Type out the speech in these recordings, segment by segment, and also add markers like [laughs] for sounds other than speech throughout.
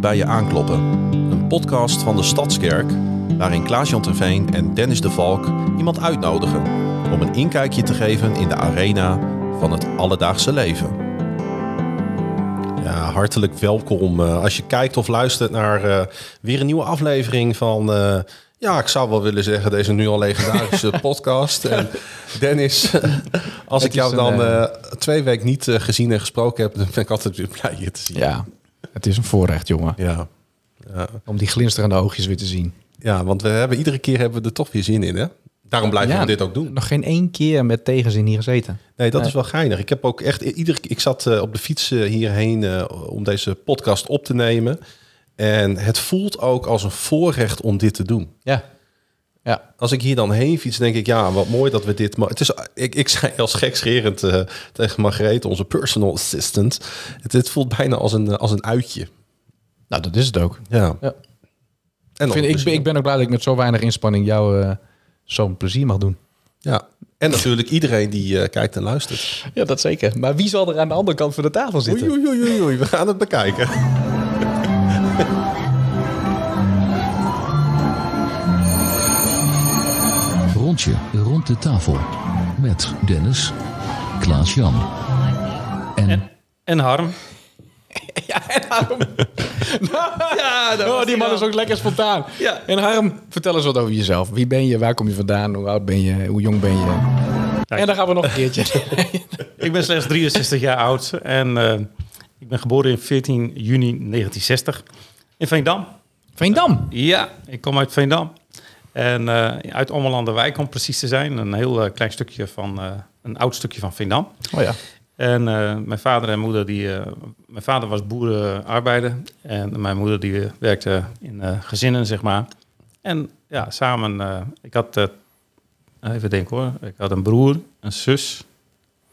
Bij je aankloppen. Een podcast van de Stadskerk, waarin Klaas-Jan Terveen en Dennis de Valk iemand uitnodigen om een inkijkje te geven in de arena van het alledaagse leven. Ja, hartelijk welkom uh, als je kijkt of luistert naar uh, weer een nieuwe aflevering van... Uh, ja, ik zou wel willen zeggen, deze nu al legendarische [laughs] podcast. En Dennis, [laughs] als ik jou dan uh, twee weken niet uh, gezien en gesproken heb, dan ben ik altijd weer blij je te zien. Ja, het is een voorrecht, jongen. Ja. ja. Om die glinsterende oogjes weer te zien. Ja, want we hebben iedere keer hebben we er toch weer zin in, hè? Daarom blijven ja, we dit ook doen. Nog geen één keer met tegenzin hier gezeten. Nee, dat nee. is wel geinig. Ik heb ook echt iedere ik zat uh, op de fiets hierheen uh, om deze podcast op te nemen. En het voelt ook als een voorrecht om dit te doen. Ja. Ja. Als ik hier dan heen fiets, denk ik, ja, wat mooi dat we dit... Maar het is, ik, ik zei als gekscherend uh, tegen Margreet, onze personal assistant... Het, het, voelt bijna als een, als een uitje. Nou, dat is het ook. Ja. ja. En ik, vind, ik, ben, ik ben ook blij dat ik met zo weinig inspanning jou uh, zo'n plezier mag doen. Ja, en natuurlijk iedereen die uh, kijkt en luistert. Ja, dat zeker. Maar wie zal er aan de andere kant van de tafel zitten? Oei, oei, oei, oei. we gaan het bekijken. Rondje rond de tafel met Dennis, Klaas-Jan en... en... En Harm. [laughs] Ja, en Harm. [laughs] ja, oh, die man is ook lekker spontaan. Ja. En Harm, vertel eens wat over jezelf. Wie ben je? Waar kom je vandaan? Hoe oud ben je? Hoe jong ben je? Ja, en dan gaan we nog een keertje. [laughs] ik ben slechts 63 jaar oud en uh, ik ben geboren in 14 juni 1960 in Veendam. Veendam? Ja, ik kom uit Veendam. En uh, uit Ommelanderwijk om precies te zijn. Een heel uh, klein stukje van, uh, een oud stukje van Veendam. Oh ja. En mijn vader en moeder, die, mijn vader was boerenarbeider. En mijn moeder die werkte in gezinnen, zeg maar. En ja, samen, ik had, even denken hoor, ik had een broer, een zus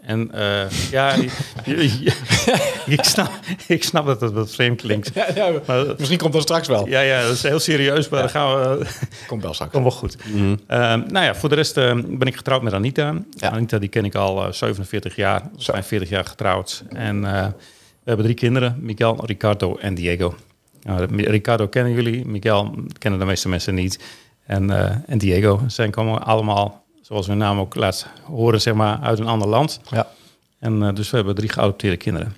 en uh, ja, [laughs] [laughs] ik, snap, ik snap dat het wat vreemd klinkt. [laughs] Ja, ja, maar, misschien komt dat straks wel. Ja, ja dat is heel serieus, maar ja. dan gaan we... Komt wel straks. Komt wel goed. Mm -hmm. uh, nou ja, voor de rest uh, ben ik getrouwd met Anita. Ja. Anita die ken ik al 47 jaar. We zijn 40 jaar getrouwd. En we hebben drie kinderen. Miguel, Ricardo en Diego. Ricardo kennen jullie. Miguel kennen de meeste mensen niet. En, en Diego. Zij komen allemaal zoals hun naam ook laat horen, zeg maar, uit een ander land. Ja. En uh, dus we hebben drie geadopteerde kinderen.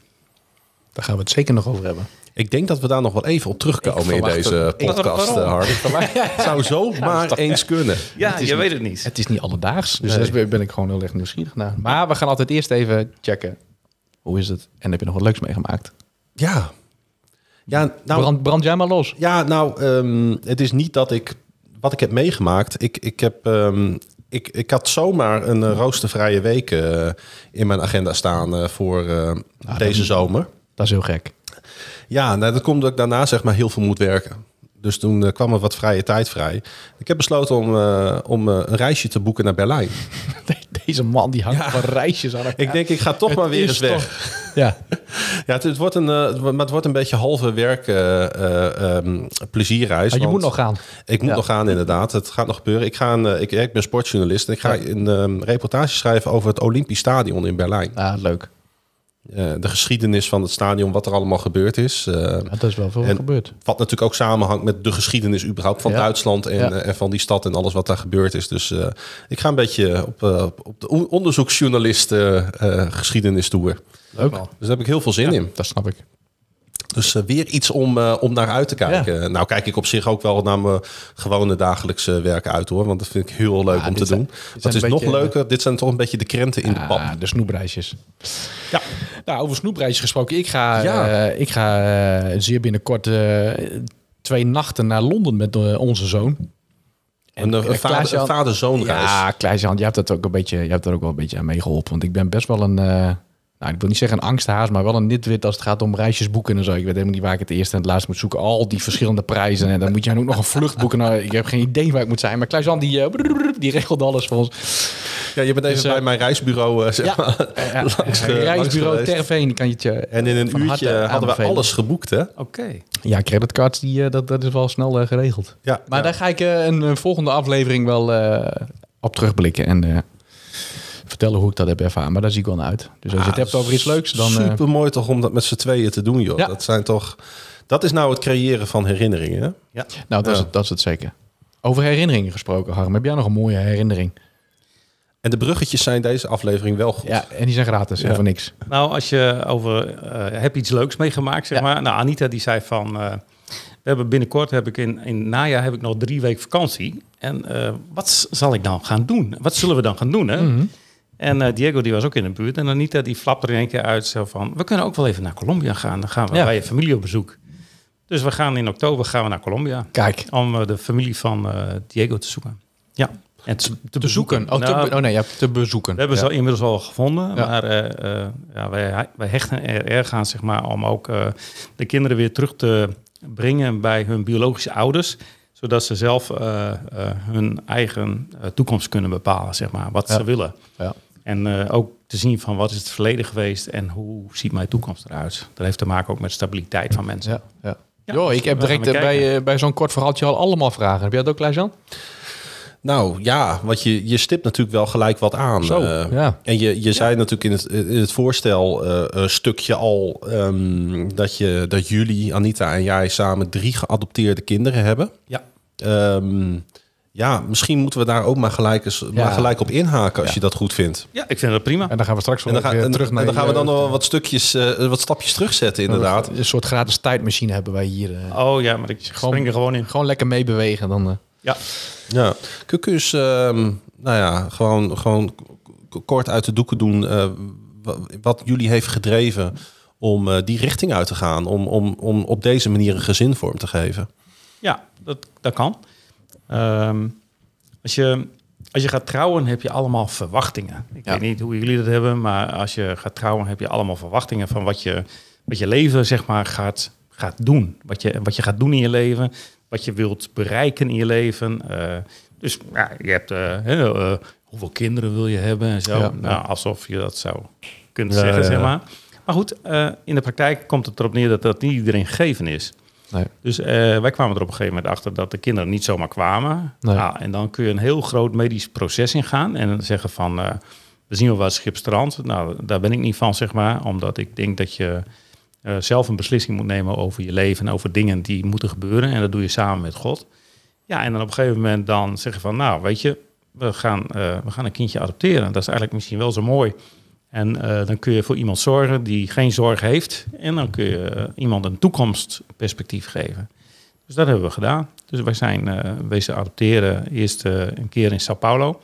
Daar gaan we het zeker nog over hebben. Ik denk dat we daar nog wel even op terugkomen in deze podcast, Hardy. Het [laughs] zou zo ja, maar eens kunnen. Ja, je niet, weet het niet. Het is niet alledaags, dus nee. daar ben ik gewoon heel erg nieuwsgierig naar. Maar we gaan altijd eerst even checken. Hoe is het? En heb je nog wat leuks meegemaakt? Ja. ja nou, brand, brand jij maar los. Ja, nou, um, het is niet dat ik... Wat ik heb meegemaakt... Ik, ik heb... Um, ik, ik had zomaar een uh, roostervrije week uh, in mijn agenda staan uh, voor nou, deze dat, zomer. Dat is heel gek. Ja, nou, dat komt dat ik daarna zeg maar heel veel moet werken. Dus toen kwam er wat vrije tijd vrij. Ik heb besloten om, om een reisje te boeken naar Berlijn. [laughs] Deze man die hangt ja. van reisjes aan elkaar. Ik denk, ik ga toch het maar weer eens weg. Toch... Ja, [laughs] ja het, het, wordt een, uh, het wordt een beetje halve werk um, plezierreis. Maar je moet nog gaan. Ik moet ja. nog gaan, inderdaad. Het gaat nog gebeuren. Ik, ga een, ik, ik ben sportjournalist en ik ga een um, reportage schrijven over het Olympisch Stadion in Berlijn. Ah, leuk. Uh, de geschiedenis van het stadion, wat er allemaal gebeurd is. Uh, ja, dat is wel veel gebeurd. Wat natuurlijk ook samenhangt met de geschiedenis überhaupt van ja. Duitsland en, ja. uh, en van die stad en alles wat daar gebeurd is. Dus ik ga een beetje op, op de onderzoeksjournalist geschiedenis tour. Leuk. Dus daar heb ik heel veel zin in. Dat snap ik. Dus uh, weer iets om, uh, om naar uit te kijken. Ja. Nou kijk ik op zich ook wel naar mijn gewone dagelijkse werk uit hoor. Want dat vind ik heel leuk ja, om te zijn, doen. Dat is nog leuker. Dit zijn toch een beetje de krenten in ja, de pan. de snoepreisjes. Ja. Nou, over snoepreisjes gesproken. Ik ga, uh, ik ga zeer binnenkort twee nachten naar Londen met onze zoon. En een, vader, vader-zoon reis. Ja, je hebt dat ook een beetje, je hebt er ook wel een beetje aan meegeholpen. Want ik ben best wel een nou, ik wil niet zeggen een angsthaas, maar wel een nitwit als het gaat om reisjes boeken en zo. Ik weet helemaal niet waar ik het eerst en het laatst moet zoeken. Al die verschillende prijzen. En dan moet je ook nog een vlucht boeken. Nou, ik heb geen idee waar ik moet zijn. Maar Klaas-Jan, die, uh, die regelt alles voor ons. Ja, je bent even dus, uh, bij mijn reisbureau, uh, zeg ja, maar. Ja, [laughs] langs, reisbureau Terveen kan je het je En in een uurtje hadden we alles geboekt, hè? Oké. Okay. Ja, creditcards, die, dat, dat is wel snel geregeld. Ja, maar ja. daar ga ik een, een, volgende aflevering wel op terugblikken. En vertellen hoe ik dat heb ervaren. Maar daar zie ik wel naar uit. Dus als je het hebt over iets leuks, dan... Super mooi toch om dat met z'n tweeën te doen, joh. Ja. Dat zijn toch... Dat is nou het creëren van herinneringen. hè? Ja. Nou, dat, is het, dat is het zeker. Over herinneringen gesproken, Harm. Heb jij nog een mooie herinnering? En de bruggetjes zijn deze aflevering wel goed. Ja, en die zijn gratis, en Ja. voor niks. Nou, als je over eh, heb je iets leuks meegemaakt, zeg Ja. maar. Nou, Anita die zei van, eh, we hebben binnenkort heb ik in in het najaar heb ik nog drie weken vakantie. En eh, wat zal ik dan gaan doen? Wat zullen we dan gaan doen? Hè? Mhm. En eh, Diego die was ook in de buurt en Anita die flapte er een keer uit zo van, we kunnen ook wel even naar Colombia gaan. Dan gaan we Ja. bij je familie op bezoek. Dus we gaan in oktober gaan we naar Colombia Kijk, om eh, de familie van eh, Diego te zoeken. Ja, en te, te te zoeken. Oh, Nou, be- oh nee, ja, te bezoeken. we hebben ja. ze inmiddels al gevonden, Ja. maar ja, wij, wij hechten er erg aan zeg maar, om ook de kinderen weer terug te brengen bij hun biologische ouders, zodat ze zelf hun eigen toekomst kunnen bepalen, zeg maar, wat Ja. ze willen. Ja. En eh, ook te zien van wat is het verleden geweest en hoe ziet mijn toekomst eruit. Dat heeft te maken ook met stabiliteit van mensen. Ja, ja. Ja, Jo, ik heb direct eh, bij, eh, bij zo'n kort verhaaltje al allemaal vragen. Heb jij dat ook, Klaas-Jan? Nou ja, want je, je stipt natuurlijk wel gelijk wat aan. Zo, Eh, ja. En je, je zei natuurlijk in het, in het voorstel eh, een stukje al ehm, dat, je, dat jullie, Anita en jij, samen drie geadopteerde kinderen hebben. Ja. Ehm, ja, misschien moeten we daar ook maar gelijk, eens, maar gelijk op inhaken als Ja. je dat goed vindt. ja, ik vind dat prima. En dan gaan we straks En wel dan, ga- weer en- terug naar en dan gaan we dan je- nog wat stukjes, eh, wat stapjes terugzetten inderdaad. Een soort gratis tijdmachine hebben wij hier. eh. Oh ja, maar ik spring er gewoon in. Gewoon lekker meebewegen. Dan, eh. Ja. Ja, kun je eens, ehm, nou ja, gewoon, gewoon kort uit de doeken doen eh, wa- wat jullie heeft gedreven om eh, die richting uit te gaan, om, om, om op deze manier een gezin vorm te geven. Ja, dat, dat kan. Ehm, als, je, als je gaat trouwen, heb je allemaal verwachtingen. Ik Ja. weet niet hoe jullie dat hebben, maar als je gaat trouwen, heb je allemaal verwachtingen van wat je, wat je leven zeg maar, gaat, gaat doen. Wat je, wat je gaat doen in je leven, wat je wilt bereiken in je leven. Eh, dus ja, je hebt eh, eh, hoeveel kinderen wil je hebben en zo. Ja. Nou, alsof je dat zou kunnen zeggen, zeg maar. Maar goed, in de praktijk komt het erop neer dat dat niet iedereen gegeven is. Nee. Dus eh, wij kwamen er op een gegeven moment achter dat de kinderen niet zomaar kwamen. Nee. Nou, en dan kun je een heel groot medisch proces ingaan en zeggen van, eh, we zien wel wat schip strand. Nou, daar ben ik niet van, zeg maar, omdat ik denk dat je eh, zelf een beslissing moet nemen over je leven en over dingen die moeten gebeuren. En dat doe je samen met God. Ja, en dan op een gegeven moment dan zeggen van, nou, weet je, we gaan, we gaan een kindje adopteren. Dat is eigenlijk misschien wel zo mooi. En eh, dan kun je voor iemand zorgen die geen zorg heeft. En dan kun je eh, iemand een toekomstperspectief geven. Dus dat hebben we gedaan. Dus wij zijn eh wezen adopteren. Eerst een keer in Sao Paulo.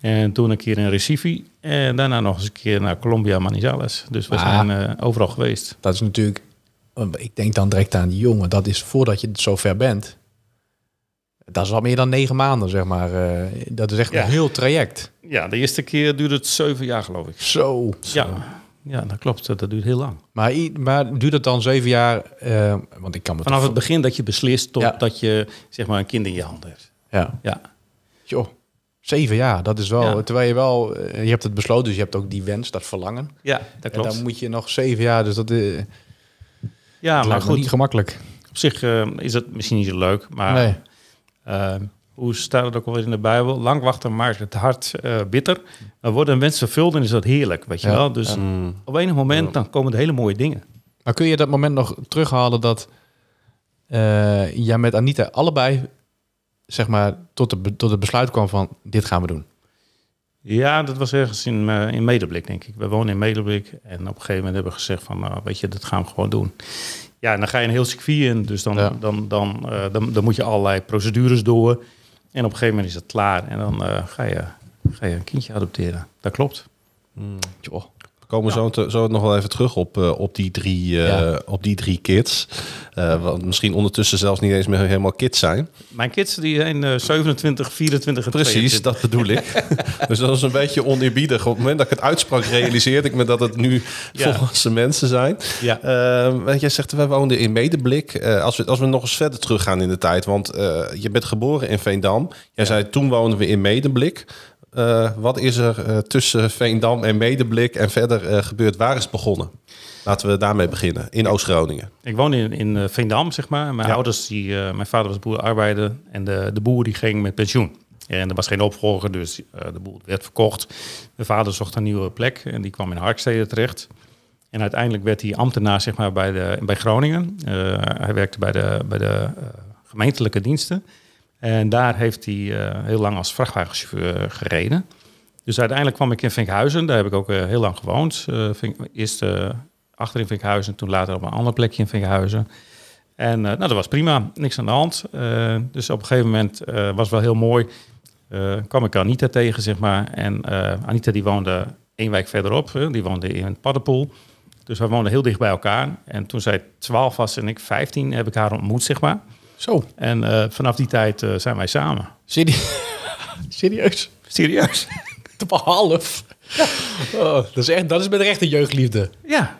En toen een keer in Recife. En daarna nog eens een keer naar Colombia, Manizales. Dus we Ah. zijn overal geweest. Dat is natuurlijk... Ik denk dan direct aan die jongen. Dat is voordat je zo ver bent. Dat is al meer dan negen maanden, zeg maar. Eh, dat is echt Ja. een heel traject. Ja, de eerste keer duurde het zeven jaar, geloof ik. Zo. Ja, ja, dat klopt. Dat duurt heel lang. Maar, maar duurt het dan zeven jaar? eh, want ik kan me Vanaf toch- het begin dat je beslist tot Ja. dat je zeg maar, een kind in je hand hebt. Ja. Ja, Joh. Zeven jaar, dat is wel... Ja. Terwijl je wel... eh, je hebt het besloten, dus je hebt ook die wens, dat verlangen. ja dat En klopt. dan moet je nog zeven jaar, dus dat, eh ja, maar goed. niet gemakkelijk. Op zich is het misschien niet zo leuk, maar nee. Eh, hoe staat het ook alweer in de Bijbel? Lang wachten maakt het hart eh, bitter. Maar wordt een wens vervuld, dan is dat heerlijk, weet je Ja, wel. Dus Mm. op enig moment dan komen er hele mooie dingen. Maar kun je dat moment nog terughalen dat eh jij met Anita allebei, zeg maar, tot, de, tot het besluit kwam van dit gaan we doen? Ja, dat was ergens in, eh, in Medeblik, denk ik. We wonen in Medeblik en op een gegeven moment hebben we gezegd van, nou, weet je, dat gaan we gewoon doen. Ja, en dan ga je een heel circuit in, dus dan, Ja. dan, dan, eh, dan, dan moet je allerlei procedures door. En op een gegeven moment is het klaar en dan eh, ga, je, ga je een kindje adopteren. Dat klopt. Joh. We komen zo, te- zo nog wel even terug op, eh, op, die, drie, eh, Ja. op die drie kids. Eh, wat misschien ondertussen zelfs niet eens meer helemaal kids zijn. Mijn kids die zijn eh 27, 24 en Precies, 22. dat bedoel ik. [laughs] dus dat is een beetje oneerbiedig. Op het moment dat ik het uitsprak, realiseerde ik me dat het nu Ja. volwassen mensen zijn. Ja. Eh, want jij zegt, wij woonden in Medeblik. Eh, als, we, als we nog eens verder teruggaan in de tijd, want eh, je bent geboren in Veendam. Jij zei, toen woonden we in Medeblik. Eh, wat is er eh, tussen Veendam en Medeblik en verder eh, gebeurd? Waar is het begonnen? Laten we daarmee beginnen, in Oost-Groningen. Ik woon in, in Veendam, zeg maar. Mijn Ja. ouders, die, mijn vader was boerenarbeider en de, de boer die ging met pensioen. En er was geen opvolger, dus de boer werd verkocht. Mijn vader zocht een nieuwe plek en die kwam in Harkstede terecht. En uiteindelijk werd hij ambtenaar zeg maar, bij, de, bij Groningen. Hij werkte bij de, bij de gemeentelijke diensten. En daar heeft hij eh, heel lang als vrachtwagenchauffeur gereden. Dus uiteindelijk kwam ik in Vinkhuizen. Daar heb ik ook eh, heel lang gewoond. Eh, eerst eh, achter in Vinkhuizen, toen later op een ander plekje in Vinkhuizen. En eh, nou, dat was prima, niks aan de hand. Eh, dus op een gegeven moment eh, was het wel heel mooi. eh, kwam ik Anita tegen, zeg maar. En eh, Anita die woonde één wijk verderop. die woonde in Paddenpoel. Dus wij woonden heel dicht bij elkaar. En toen zij 12 was en ik 15, heb ik haar ontmoet, zeg maar. Zo, En eh, vanaf die tijd eh, zijn wij samen. serie- [laughs] serieus? Serieus? [laughs] Twaalf? Oh, dat, is echt, dat is met recht een jeugdliefde. Ja.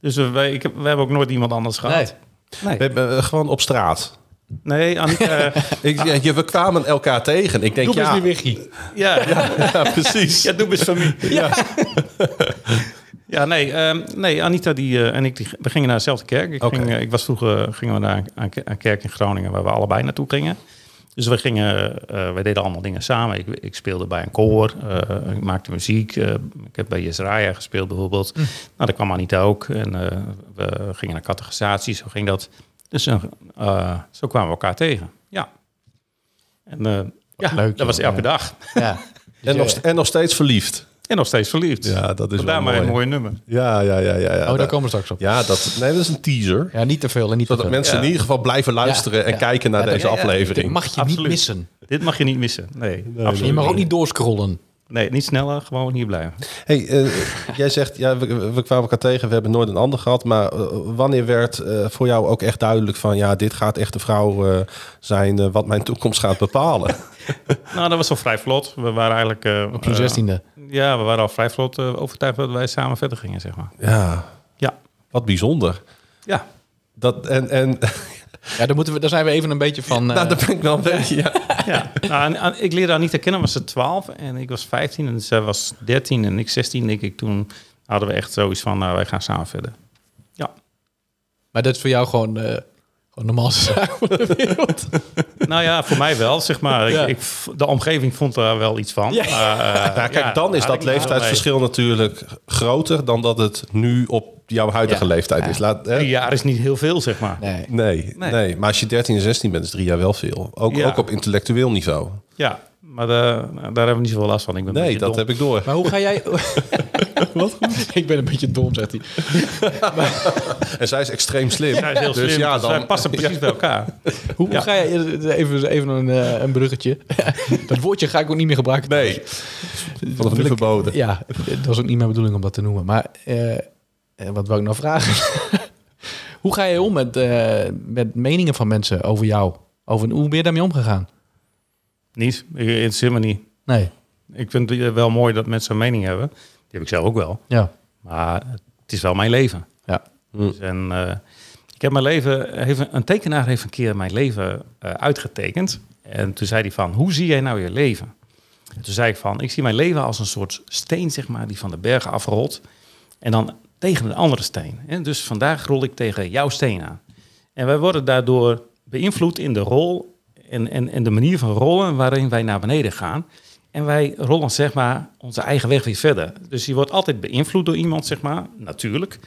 Dus wij, ik heb, we hebben ook nooit iemand anders gehad. Nee. We hebben, eh, gewoon op straat. Nee, Anita... [laughs] Ik, ja, je- we kwamen elkaar tegen. Ik denk, Doe eens ja, nu Wiggy. ja, ja. ja, precies. Ja, doe eens familie. Ja, ja nee, ehm, nee, Anita die, eh, en ik die, we gingen naar dezelfde kerk. Ik, ging, eh, ik was vroeger gingen we naar een, kerk in Groningen waar we allebei naartoe gingen. Dus we gingen, eh wij deden allemaal dingen samen. Ik, ik speelde bij een koor, eh, ik maakte muziek. eh, ik heb bij Israël gespeeld bijvoorbeeld. Nou, daar kwam Anita ook. En eh, we gingen naar catechisatie, zo ging dat. Dus eh, eh, zo kwamen we elkaar tegen. Ja. En eh, ja, leuk, dat joh. was elke Ja. dag. Ja. En nog, en nog steeds verliefd. En nog steeds verliefd. Ja, dat is Vandaar wel maar een mooi. mooie nummer. Ja, ja, ja, ja. ja. Oh, daar komen we straks op. Ja, dat, nee, dat is een teaser. Ja, niet te veel en niet te veel. mensen in ieder geval blijven luisteren Ja, en ja. kijken naar deze ja, ja, aflevering. Dit mag je niet missen. Dit mag je niet missen. Nee, absoluut Je mag ook niet. doorscrollen. Nee, niet sneller, gewoon hier blijven. Hey, eh, jij zegt, ja, we, we kwamen elkaar tegen, we hebben nooit een ander gehad. Maar eh, wanneer werd eh, voor jou ook echt duidelijk van... ja, dit gaat echt de vrouw zijn wat mijn toekomst gaat bepalen? [laughs] Nou, dat was al vrij vlot. We waren eigenlijk... eh, Op eh, zestiende. Ja, we waren al vrij vlot eh, overtuigd dat wij samen verder gingen, zeg maar. ja, Ja, wat bijzonder. ja. Dat, en, en [laughs] Ja, daar, moeten we, daar zijn we even een beetje van... nou, eh, daar ben ik wel een beetje... Ja. [laughs] ja. Nou, en- en ik leerde Anita kennen, was ze 12 en ik was 15 en zij was 13 en ik 16, denk ik. Toen hadden we echt zoiets van, nou, wij gaan samen verder. Ja. Maar dat is voor jou gewoon, gewoon normaal zaak van de wereld. [laughs] Nou ja, voor mij wel, zeg maar. Ja. Ik, ik, de omgeving vond daar wel iets van. Ja. Maar, eh, [laughs] Nou, kijk, ja, dan is dat leeftijdsverschil natuurlijk groter... dan dat het nu op jouw huidige Ja. leeftijd Ja. is. Laat, hè? Drie jaar is niet heel veel, zeg maar. Nee. Nee, nee. Nee. maar als je 13 en 16 bent, is drie jaar wel veel. Ook, Ja. ook op intellectueel niveau. Ja, maar eh, daar hebben we niet zoveel last van. Ik ben Nee, dat dom. heb ik door. Maar hoe ga jij... [laughs] [laughs] Wat Ik ben een beetje dom, zegt hij. [laughs] En zij is extreem slim. Zij is heel dus slim, ja, dan wij passen precies bij elkaar. [laughs] Hoe, ga jij... Even, even een, eh, een bruggetje. dat woordje ga ik ook niet meer gebruiken. Nee, vanaf nu verboden. Ja, dat was ook niet mijn bedoeling om dat te noemen. Maar eh, eh, wat wou ik nou vragen? hoe ga je om met, eh, met meningen van mensen over jou? Over, hoe ben je daarmee omgegaan? Niet, ik interesseer me niet. Nee. Ik vind het wel mooi dat mensen een mening hebben. Die heb ik zelf ook wel. Ja. Maar het is wel mijn leven. Ja. Dus en, eh, ik heb mijn leven, heeft, een- een tekenaar heeft een keer mijn leven eh, uitgetekend. En toen zei hij van, hoe zie jij nou je leven? En toen zei ik van, ik zie mijn leven als een soort steen, zeg maar, die van de bergen afrolt. En dan tegen een andere steen. En dus vandaag rol ik tegen jouw steen aan. En wij worden daardoor beïnvloed in de rol en, en, en de manier van rollen waarin wij naar beneden gaan. En wij rollen zeg maar onze eigen weg weer verder. Dus je wordt altijd beïnvloed door iemand, zeg maar, natuurlijk.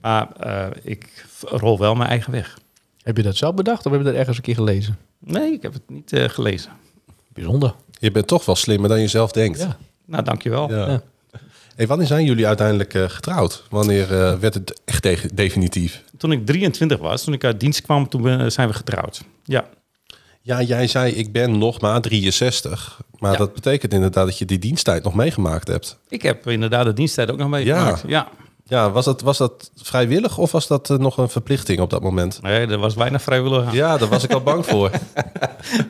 Maar eh, ik rol wel mijn eigen weg. Heb je dat zelf bedacht of heb je dat ergens een keer gelezen? Nee, ik heb het niet eh, gelezen. Bijzonder. Je bent toch wel slimmer dan je zelf denkt. Ja. Nou, dankjewel. Ja. Ja. Hey, wanneer zijn jullie uiteindelijk eh, getrouwd? Wanneer eh, werd het echt de- definitief? Toen ik 23 was, toen ik uit dienst kwam, toen ben- zijn we getrouwd. Ja, Ja, jij zei ik ben nog maar 63. Maar Ja. dat betekent inderdaad dat je die diensttijd nog meegemaakt hebt. ik heb inderdaad de diensttijd ook nog meegemaakt. Ja. Ja, was dat, was dat vrijwillig of was dat eh, nog een verplichting op dat moment? Nee, er was weinig vrijwillig aan. Ja, daar was ik al bang voor. [laughs]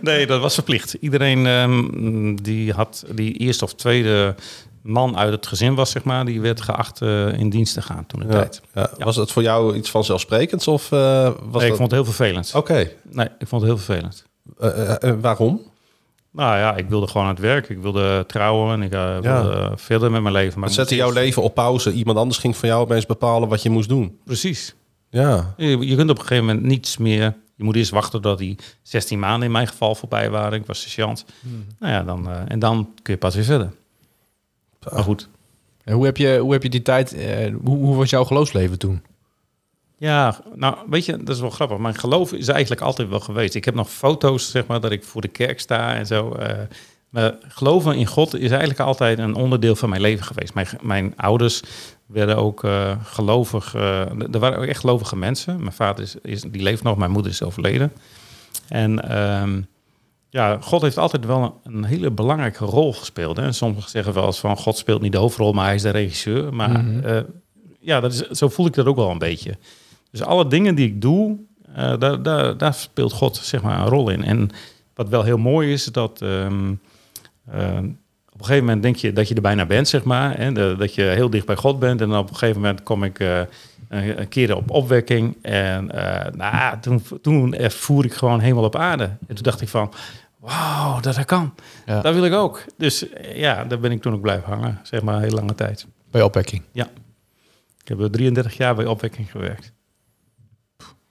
Nee, dat was verplicht. Iedereen ehm, die had die eerste of tweede man uit het gezin was, zeg maar, die werd geacht eh, in dienst te gaan toen de Ja, tijd. ja. Was het voor jou iets vanzelfsprekends of eh, was Nee, ik dat... vond het heel vervelend. Oké, Nee, ik vond het heel vervelend. Eh, eh, eh, waarom? Nou ja, ik wilde gewoon aan het werk. Ik wilde trouwen en ik eh, Ja. wilde verder met mijn leven. Maar Het zette jouw leven op pauze. Iemand anders ging van jou opeens bepalen wat je moest doen. Precies. Ja, Je, je kunt op een gegeven moment niets meer. Je moet eerst wachten tot die 16 maanden in mijn geval voorbij waren. Ik was sergeant. Nou ja, dan, eh, en dan kun je pas weer verder. Maar goed. En hoe, heb je, hoe heb je die tijd, eh, hoe, hoe was jouw geloofsleven toen? Ja, nou weet je, dat is wel grappig. Mijn geloof is eigenlijk altijd wel geweest. Ik heb nog foto's, zeg maar, dat ik voor de kerk sta en zo. eh, maar geloven in God is eigenlijk altijd een onderdeel van mijn leven geweest. Mijn, mijn ouders werden ook eh, gelovig. eh, er waren ook echt gelovige mensen. Mijn vader is, is, die leeft nog, mijn moeder is overleden. En ehm, ja, God heeft altijd wel een, een hele belangrijke rol gespeeld. Hè. En sommigen zeggen wel eens van God speelt niet de hoofdrol, maar hij is de regisseur. Maar Mhm. ja, dat is, zo voel ik dat ook wel een beetje. Dus alle dingen die ik doe, eh, daar, daar, daar speelt God zeg maar een rol in. En wat wel heel mooi is, dat ehm, eh, op een gegeven moment denk je dat je er bijna bent, zeg maar. En de- dat je heel dicht bij God bent. En dan op een gegeven moment kom ik eh, een, keer op opwekking. En nou, toen, toen ervoer ik gewoon helemaal op aarde. En toen dacht ik van, wauw, dat dat kan. Ja. Dat wil ik ook. Dus ja, daar ben ik toen ook blijven hangen, zeg maar, een hele lange tijd. Bij opwekking. Ik heb er 33 jaar bij opwekking gewerkt.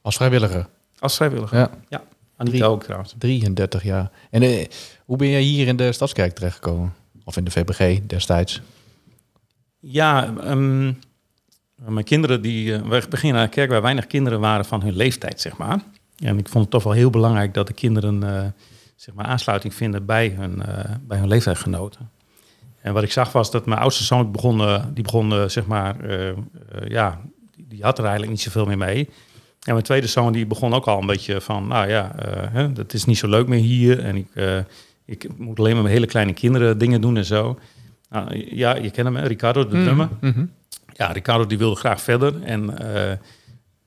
Als vrijwilliger. Als vrijwilliger. Ja, Anita Drie. ook trouwens. 33 jaar. En eh, hoe ben jij hier in de Stadskerk terechtgekomen? Of in de VBG destijds? Ja, ehm, mijn kinderen, die, eh, we beginnen naar een kerk waar weinig kinderen waren van hun leeftijd, zeg maar. En ik vond het toch wel heel belangrijk dat de kinderen eh, zeg maar aansluiting vinden bij hun, bij hun leeftijdgenoten. En wat ik zag was dat mijn oudste zoon begon, die begon zeg maar, ja, die, die had er eigenlijk niet zoveel meer mee. En mijn tweede zoon die begon ook al een beetje van, nou ja, eh, hè, dat is niet zo leuk meer hier. En ik, eh, ik moet alleen maar met hele kleine kinderen dingen doen en zo. Nou, ja, je kent hem, hè, Ricardo, de drummer. Mhm. Ja, Ricardo die wilde graag verder. En eh,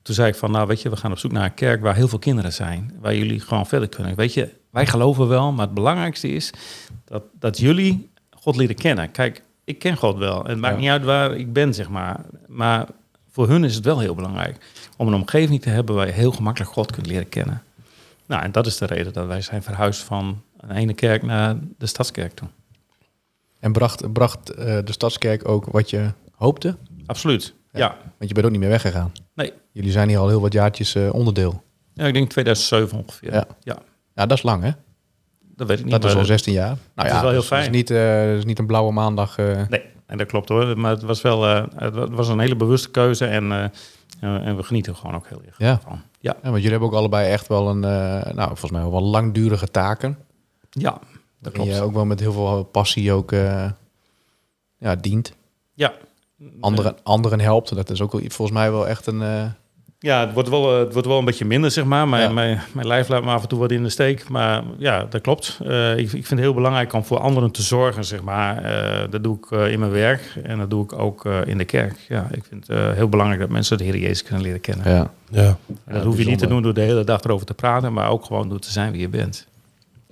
toen zei ik van, nou weet je, we gaan op zoek naar een kerk waar heel veel kinderen zijn. Waar jullie gewoon verder kunnen. Weet je, wij geloven wel, maar het belangrijkste is dat, dat jullie God leren kennen. Kijk, ik ken God wel. En het maakt Ja. niet uit waar ik ben, zeg maar. Maar voor hun is het wel heel belangrijk om een omgeving te hebben waar je heel gemakkelijk God kunt leren kennen. Nou, en dat is de reden dat wij zijn verhuisd van een ene kerk naar de Stadskerk toe. En bracht, bracht eh, de Stadskerk ook wat je hoopte? Absoluut, Ja. ja. Want je bent ook niet meer weggegaan. Nee. Jullie zijn hier al heel wat jaartjes eh, onderdeel. Ja, ik denk 2007 ongeveer. Ja. ja. Ja, dat is lang hè? Dat weet ik niet. Dat is al 16 jaar. Nou is ja, wel heel dus dat is fijn. niet, eh, dat is niet een blauwe maandag. Nee, en dat klopt hoor. Maar het was wel eh, het wa- het was een hele bewuste keuze en, eh, en, en we genieten gewoon ook heel erg Ja. van. Ja, Ja, want jullie hebben ook allebei echt wel een, eh, nou volgens mij wel langdurige taken. ja dat En klopt. je ook wel met heel veel passie ook eh, ja, dient. Ja. Anderen, anderen helpt. Dat is ook wel, volgens mij wel echt een... Ja, het wordt, wel, eh, het wordt wel een beetje minder, zeg maar. Mijn, Ja. mijn, mijn lijf laat me af en toe wat in de steek. Maar ja, dat klopt. Eh, ik, ik vind het heel belangrijk om voor anderen te zorgen, zeg maar. Eh, dat doe ik eh, in mijn werk en dat doe ik ook eh, in de kerk. Ja, ik vind het eh, heel belangrijk dat mensen de Heer Jezus kunnen leren kennen. ja. Ja. En dat hoef je niet te doen door de hele dag erover te praten, maar ook gewoon door te zijn wie je bent.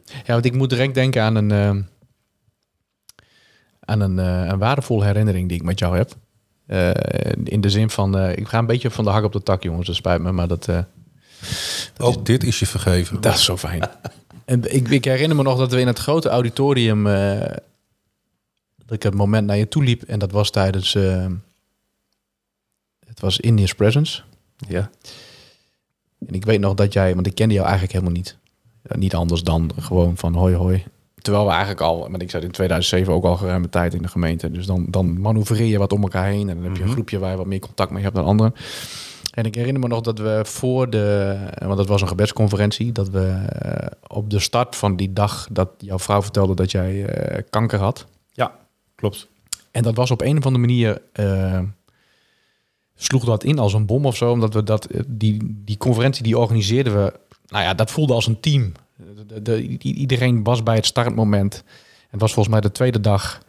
ja, want ik moet direct denken aan een, eh, aan een, eh, een waardevolle herinnering die ik met jou heb. Eh, in de zin van, eh, ik ga een beetje van de hak op de tak, jongens. Dat spijt me, maar dat, eh, Ook dit is je vergeven. dat is zo fijn. [laughs] en ik, ik herinner me nog dat we in het grote auditorium, dat ik het moment naar je toe liep. En dat was tijdens, het was India's Presence. Ja. En ik weet nog dat jij, want ik kende jou eigenlijk helemaal niet. Ja, niet anders dan gewoon van hoi hoi. Terwijl we eigenlijk al, maar ik zat in 2007 ook al geruime tijd in de gemeente. Dus dan, dan manoeuvreer je wat om elkaar heen. En dan heb je een Mhm. groepje waar je wat meer contact mee hebt dan anderen. En ik herinner me nog dat we voor de, want dat was een gebedsconferentie, dat we eh, op de start van die dag dat jouw vrouw vertelde dat jij eh, kanker had. Klopt. En dat was op een of andere manier. eh, sloeg dat in als een bom of zo. Omdat we dat. Die, die conferentie die organiseerden we. Nou ja, dat voelde als een team. De, de- i- iedereen was bij het startmoment. Het was volgens mij de tweede dag.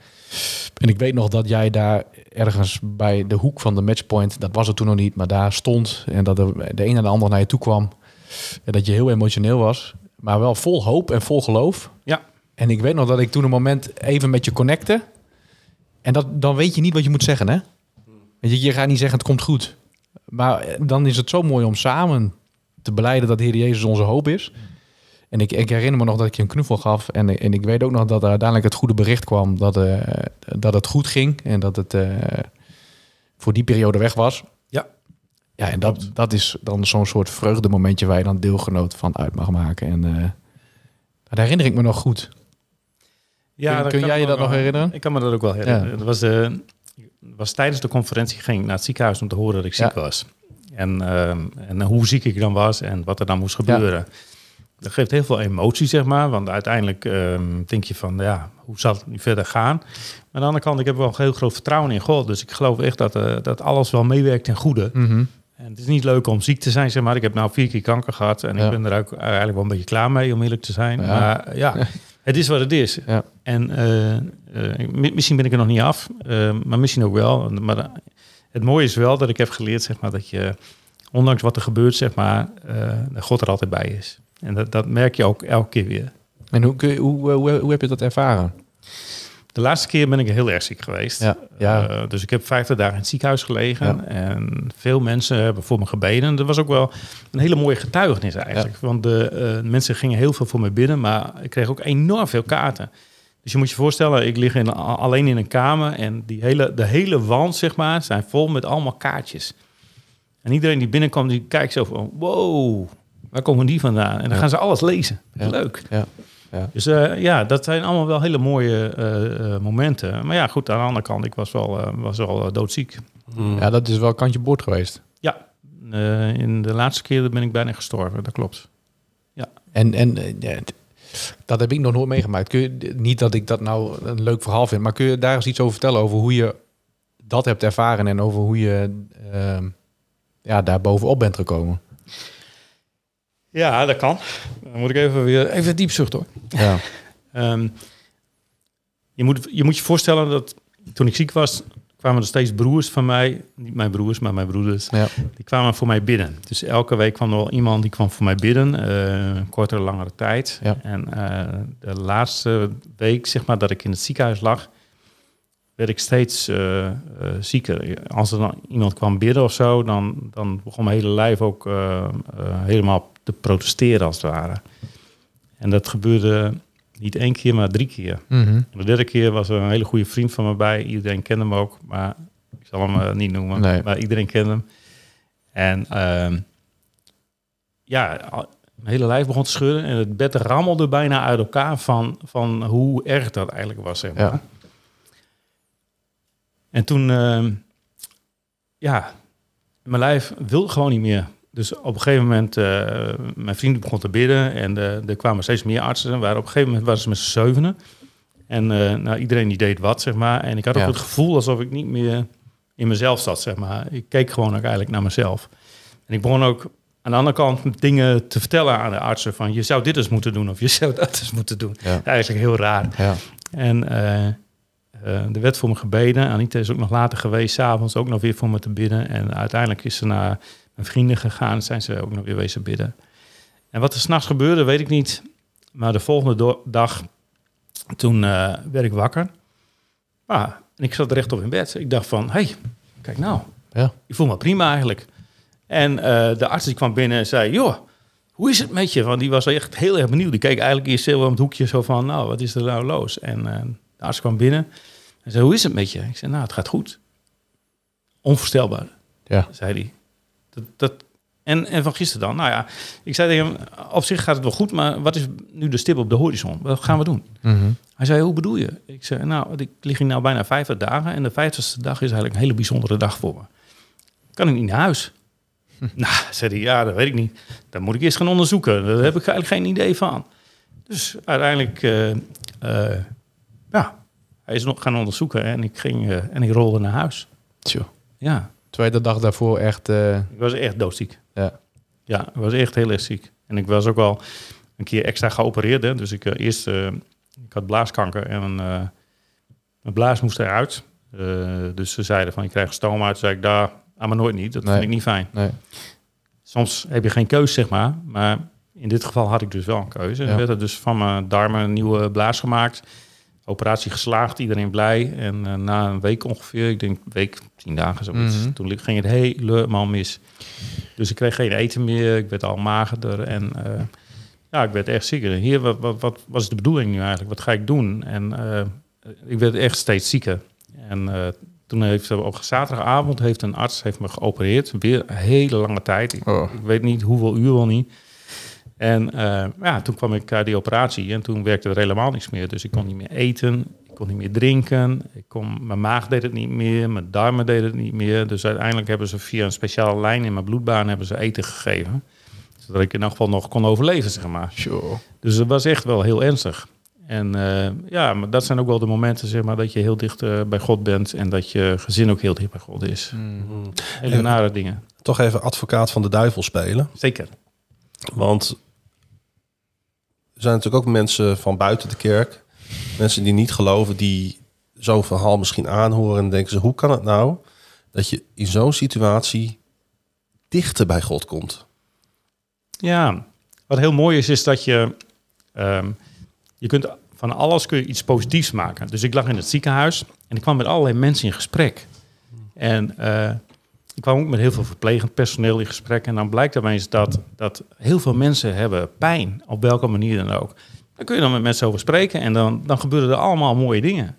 En ik weet nog dat jij daar ergens bij de hoek van de matchpoint. Dat was het toen nog niet, maar daar stond. En dat de, de een en de ander naar je toe kwam. En dat je heel emotioneel was. Maar wel vol hoop en vol geloof. Ja. En ik weet nog dat ik toen een moment even met je connecte. En dat, dan weet je niet wat je moet zeggen, hè? Je, je gaat niet zeggen het komt goed. Maar dan is het zo mooi om samen te beleiden dat de Heer Jezus onze hoop is. En ik, ik herinner me nog dat ik je een knuffel gaf. En, en ik weet ook nog dat er uiteindelijk het goede bericht kwam dat, eh, dat het goed ging. En dat het eh, voor die periode weg was. Ja. Ja, en dat, dat is dan zo'n soort vreugdemomentje waar je dan deelgenoot van uit mag maken. En eh, dat herinner ik me nog goed. Ja, Kun- jij je dat nog herinneren? Ik kan me dat ook wel herinneren. Ja. Dat was de, was tijdens de conferentie ging ik naar het ziekenhuis om te horen dat ik ziek Ja. was. En, ehm, en hoe ziek ik dan was en wat er dan moest gebeuren. Dat geeft heel veel emotie, zeg maar. Want uiteindelijk ehm, denk je van, ja, hoe zal het nu verder gaan? Maar aan de andere kant, ik heb wel een heel groot vertrouwen in God. Dus ik geloof echt dat, eh, dat alles wel meewerkt ten goede. Mhm. En het is niet leuk om ziek te zijn, zeg maar. Ik heb nou vier keer kanker gehad. En Ja. ik ben er ook eigenlijk wel een beetje klaar mee, om eerlijk te zijn. Ja. Maar ja, [laughs] het is wat het is. Ja. En eh, eh, mi- misschien ben ik er nog niet af, eh, maar misschien ook wel. Maar eh, het mooie is wel dat ik heb geleerd, zeg maar, dat je, ondanks wat er gebeurt, zeg maar, eh, dat God er altijd bij is. En dat, dat merk je ook elke keer weer. En hoe, kun je- hoe, hoe, hoe heb je dat ervaren? De laatste keer ben ik heel erg ziek geweest. Ja, ja. Eh, dus ik heb 50 dagen in het ziekenhuis gelegen. Ja. En veel mensen hebben voor me gebeden. Dat was ook wel een hele mooie getuigenis eigenlijk. Want de eh, mensen gingen heel veel voor me bidden. Maar ik kreeg ook enorm veel kaarten. Dus je moet je voorstellen, ik lig in, alleen in een kamer. En die hele, de hele wand, zeg maar, zijn vol met allemaal kaartjes. En iedereen die binnenkomt, die kijkt zo van... Wow, waar komen die vandaan? En dan Ja. gaan ze alles lezen. Ja. Leuk. Ja. Ja. Dus eh, ja, dat zijn allemaal wel hele mooie eh, eh, momenten. Maar ja, goed, aan de andere kant, ik was wel, eh, was wel doodziek. Mm. ja, dat is wel kantje boord geweest. Ja, eh, in de laatste keer ben ik bijna gestorven, dat klopt. En, en ja, t- dat heb ik nog nooit meegemaakt. Kun je, niet dat ik dat nou een leuk verhaal vind, maar kun je daar eens iets over vertellen over hoe je dat hebt ervaren en over hoe je ehm, ja, daar bovenop bent gekomen? Ja, dat kan. Dan moet ik even weer even diep zucht hoor. Ja. [laughs] Ehm, je, moet, je moet je voorstellen dat toen ik ziek was, kwamen er steeds broers van mij, niet mijn broers, maar mijn broeders, Ja. die kwamen voor mij bidden. Dus elke week kwam er wel iemand die kwam voor mij bidden, eh, een kortere, langere tijd. Ja. En eh, de laatste week, zeg maar, dat ik in het ziekenhuis lag, werd ik steeds eh, eh, zieker. Als er dan iemand kwam bidden of zo, dan, dan begon mijn hele lijf ook eh, helemaal te protesteren als het ware. En dat gebeurde niet één keer, maar drie keer. Mhm. De derde keer was er een hele goede vriend van me bij. Iedereen kende hem ook, maar ik zal hem niet noemen. Nee. Maar iedereen kende hem. En ehm, ja, mijn hele lijf begon te schudden en het bed rammelde bijna uit elkaar van, van hoe erg dat eigenlijk was. Zeg maar. Ja. En toen, ehm, ja, mijn lijf wilde gewoon niet meer. Dus op een gegeven moment, eh, mijn vriend begon te bidden en eh, er kwamen steeds meer artsen. Waren op een gegeven moment waren ze met z'n zevenen. En eh, nou, iedereen die deed wat, zeg maar. En ik had ook Ja. het gevoel alsof ik niet meer in mezelf zat, zeg maar. Ik keek gewoon ook eigenlijk naar mezelf. En ik begon ook aan de andere kant dingen te vertellen aan de artsen van... je zou dit eens moeten doen of je zou dat eens moeten doen. Ja. Eigenlijk heel raar. Ja. En eh, eh, er werd voor me gebeden. Anita is ook nog later geweest, s'avonds ook nog weer voor me te bidden. En uiteindelijk is ze naar mijn vrienden gegaan, zijn ze ook nog weer wezen bidden. En wat er s'nachts gebeurde, weet ik niet. Maar de volgende dag, toen eh, werd ik wakker. Ah, en ik zat rechtop in bed. Ik dacht van, hey, kijk nou, Ja. ik voel me prima eigenlijk. En eh, de arts die kwam binnen en zei, joh, hoe is het met je? Want die was echt heel erg benieuwd. Die keek eigenlijk eerst heel om het hoekje zo van, nou, wat is er nou los? En de arts kwam binnen zei, hoe is het met je? Ik zei, nou, het gaat goed. Onvoorstelbaar, Ja. zei hij. Dat, dat, en, en van gisteren dan? Nou ja, ik zei tegen hem, op zich gaat het wel goed, maar wat is nu de stip op de horizon? Wat gaan we doen? Mhm. Hij zei, hoe bedoel je? Ik zei, nou, ik lig hier nou bijna 50 dagen en de 50ste dag is eigenlijk een hele bijzondere dag voor me. Kan ik niet naar huis? [laughs] Nou, zei hij, ja, dat weet ik niet. Dat moet ik eerst gaan onderzoeken. Daar heb ik eigenlijk geen idee van. Dus uiteindelijk, eh, eh, ja, hij is nog gaan onderzoeken en ik ging eh, en ik rolde naar huis. Tjoh. Ja, Terwijl de dag daarvoor echt... eh, ik was echt doodziek. ja. Ja, ik was echt heel erg ziek. En ik was ook wel een keer extra geopereerd. Hè. Dus ik eh, eerst, ik had blaaskanker en mijn blaas moest eruit. Dus ze zeiden van, je krijgt stoom uit. Toen zei ik, daar, aan maar nooit niet. Dat Nee. vind ik niet fijn. Nee. Soms heb je geen keus, zeg maar. Maar in dit geval had ik dus wel een keuze. Ja. Er werd er dus van mijn darmen een nieuwe blaas gemaakt. Operatie geslaagd, iedereen blij. En eh, na een week ongeveer, ik denk week, tien dagen zoiets. Mhm. Toen ging het helemaal mis. Dus ik kreeg geen eten meer. Ik werd al magerder. En eh, ja, ik werd echt zieker. Hier, wat, wat, wat was de bedoeling nu eigenlijk? Wat ga ik doen? En eh, ik werd echt steeds zieker. En toen heeft op zaterdagavond heeft een arts heeft me geopereerd. Weer een hele lange tijd. Ik, Oh. ik weet niet hoeveel uur wel niet. En eh, ja, toen kwam ik uit die operatie en toen werkte er helemaal niks meer. Dus ik kon niet meer eten. Ik kon niet meer drinken. Ik kon, mijn maag deed het niet meer. Mijn darmen deden het niet meer. Dus uiteindelijk hebben ze via een speciale lijn in mijn bloedbaan hebben ze eten gegeven. Zodat ik in elk geval nog kon overleven, zeg maar. Sure. Dus het was echt wel heel ernstig. En eh, ja, maar dat zijn ook wel de momenten zeg maar, dat je heel dicht eh, bij God bent en dat je gezin ook heel dicht bij God is. Hele En- nare dingen. Toch even advocaat van de duivel spelen. Zeker. Want zijn natuurlijk ook mensen van buiten de kerk, mensen die niet geloven, die zo'n verhaal misschien aanhoren en denken ze, hoe kan het nou dat je in zo'n situatie dichter bij God komt? Ja, wat heel mooi is, is dat je, ehm, je kunt van alles kun je iets positiefs maken. Dus ik lag in het ziekenhuis en ik kwam met allerlei mensen in gesprek. En eh, ik kwam ook met heel veel verplegend personeel in gesprek. En dan blijkt opeens dat, dat heel veel mensen hebben pijn, op welke manier dan ook. Daar kun je dan met mensen over spreken en dan, dan gebeuren er allemaal mooie dingen.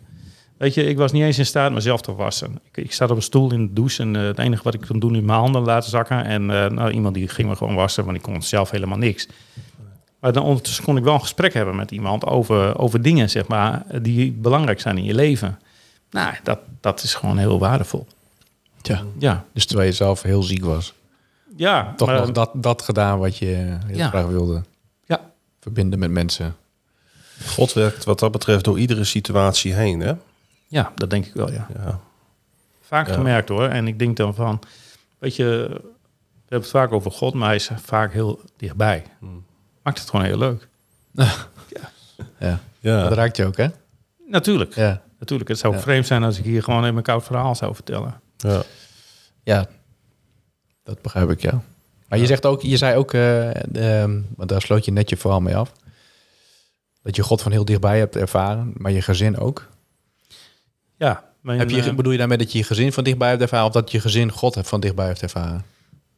Weet je, ik was niet eens in staat mezelf te wassen. Ik, ik zat op een stoel in de douche en eh, het enige wat ik kon doen is mijn handen laten zakken. En eh, nou, iemand die ging me gewoon wassen, want ik kon zelf helemaal niks. Maar dan ondertussen kon ik wel een gesprek hebben met iemand over, over dingen, zeg maar, die belangrijk zijn in je leven. Nou, dat, dat is gewoon heel waardevol. Tja. Ja, Dus terwijl je zelf heel ziek was. ja. Toch maar- nog dat, dat gedaan wat je heel Ja. graag wilde. Ja, Verbinden met mensen. God werkt wat dat betreft door iedere situatie heen, hè? ja, dat denk ik wel, ja. Ja. Vaak Ja. gemerkt hoor. En ik denk dan van, weet je, we hebben het vaak over God, maar hij is vaak heel dichtbij. Maakt het gewoon heel leuk. [laughs] Ja. Ja. Dat raakt je ook, hè? Natuurlijk, Ja. natuurlijk. Het zou Ja. vreemd zijn als ik hier gewoon even een koud verhaal zou vertellen. Ja. Ja. Dat begrijp ik, ja. Maar je zegt ook, je zei ook, eh, ehm, want daar sloot je net je verhaal mee af. Dat je God van heel dichtbij hebt ervaren, maar je gezin ook. Ja, mijn, Heb je, eh, bedoel je daarmee dat je je gezin van dichtbij hebt ervaren, of dat je gezin God van dichtbij heeft ervaren?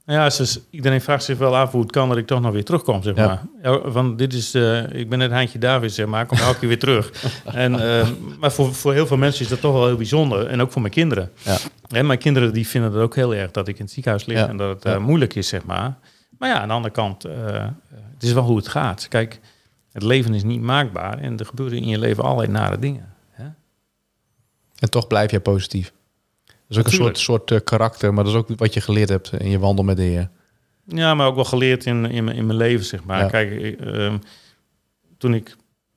Nou Ja, dus iedereen vraagt zich wel af hoe het kan dat ik toch nog weer terugkom, zeg maar. Ja, van dit is, eh, ik ben net Heintje David, zeg maar, ik kom elke keer weer terug. [laughs] En, eh, maar voor, voor heel veel mensen is dat toch wel heel bijzonder. En ook voor mijn kinderen. Ja. En mijn kinderen die vinden het ook heel erg dat ik in het ziekenhuis lig Ja. en dat het eh, moeilijk is, zeg maar. Maar ja, aan de andere kant, het is wel hoe het gaat. Kijk, het leven is niet maakbaar en er gebeuren in je leven allerlei nare dingen. Hè? En toch blijf je positief. Dat is ook een soort, soort eh, karakter, maar dat is ook wat je geleerd hebt in je wandel met de Heer. Ja, maar ook wel geleerd in, in, mijn- in mijn leven, zeg maar. Ja. Kijk, ik, ehm, toen ik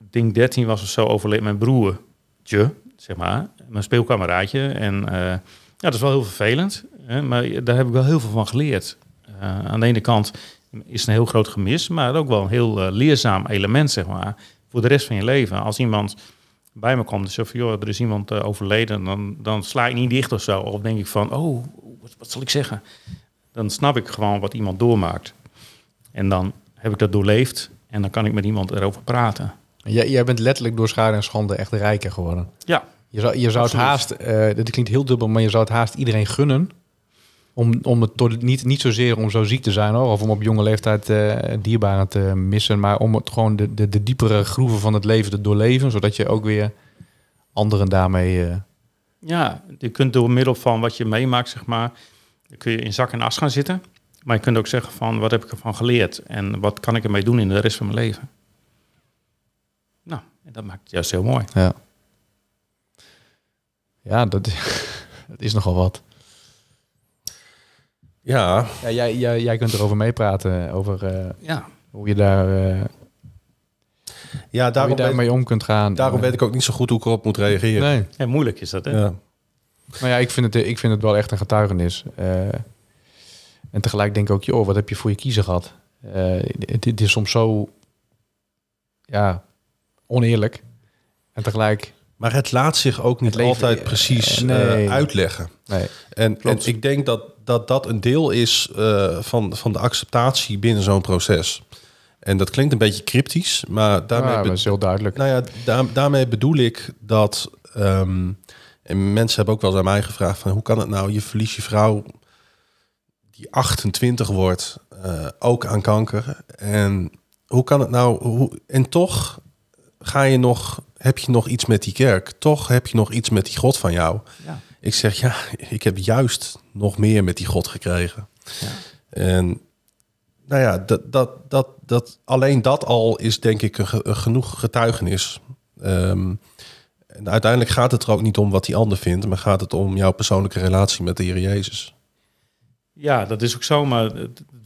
denk 13 was of zo, overleed mijn broertje, zeg maar. Mijn speelkameraadje. En eh, ja, dat is wel heel vervelend. Hè, maar daar heb ik wel heel veel van geleerd. Eh, aan de ene kant is het een heel groot gemis, maar ook wel een heel eh, leerzaam element, zeg maar. Voor de rest van je leven. Als iemand bij me komt en zegt van, joh, er is iemand eh, overleden, dan, dan sla ik niet dicht of zo. Of denk ik van, oh, wat, wat zal ik zeggen? dan snap ik gewoon wat iemand doormaakt. En dan heb ik dat doorleefd en dan kan ik met iemand erover praten. Jij, jij bent letterlijk door schade en schande echt rijker geworden. Ja, Je zou, je zou het haast, eh dit klinkt heel dubbel, maar je zou het haast iedereen gunnen. Om, om het niet, niet zozeer om zo ziek te zijn hoor, of om op jonge leeftijd eh dierbaren te missen, maar om het gewoon de, de, de diepere groeven van het leven te doorleven, zodat je ook weer anderen daarmee. eh, ja, je kunt door middel van wat je meemaakt, zeg maar, kun je in zak en as gaan zitten. Maar je kunt ook zeggen van, wat heb ik ervan geleerd? En wat kan ik ermee doen in de rest van mijn leven? Nou, en dat maakt het juist heel mooi. ja, ja dat, [laughs] dat is nogal wat. Ja, Ja, jij, jij, jij kunt erover meepraten, over eh, Ja, hoe je, daar, eh, ja hoe je daarom, daarmee om kunt gaan. daarom Eh, weet ik ook niet zo goed hoe ik erop moet reageren. Nee. en moeilijk is dat, hè? Ja. Nou ja, ik vind het, ik vind het wel echt een getuigenis. Eh, en tegelijk denk ik ook, joh, wat heb je voor je kiezen gehad? Eh, het, het is soms zo, ja, oneerlijk. En tegelijk, Maar het laat zich ook niet leven- altijd precies eh, nee. eh, uitleggen. nee. En, en ik denk dat dat, dat een deel is eh, van, van de acceptatie binnen zo'n proces. En dat klinkt een beetje cryptisch, maar daarmee, Ja, be- maar dat is heel duidelijk. nou ja, daar- daarmee bedoel ik dat. ehm, en mensen hebben ook wel eens aan mij gevraagd: van hoe kan het nou? Je verliest je vrouw die 28 wordt, ook aan kanker. En hoe kan het nou? Hoe, en toch ga je nog, heb je nog iets met die kerk? Toch heb je nog iets met die God van jou? Ja. Ik zeg ja, ik heb juist nog meer met die God gekregen. Ja. En nou ja, dat, dat, dat, dat, alleen dat al is denk ik een, ge- een genoeg getuigenis. Ehm, En uiteindelijk gaat het er ook niet om wat die ander vindt, maar gaat het om jouw persoonlijke relatie met de Heer Jezus. Ja, dat is ook zo, maar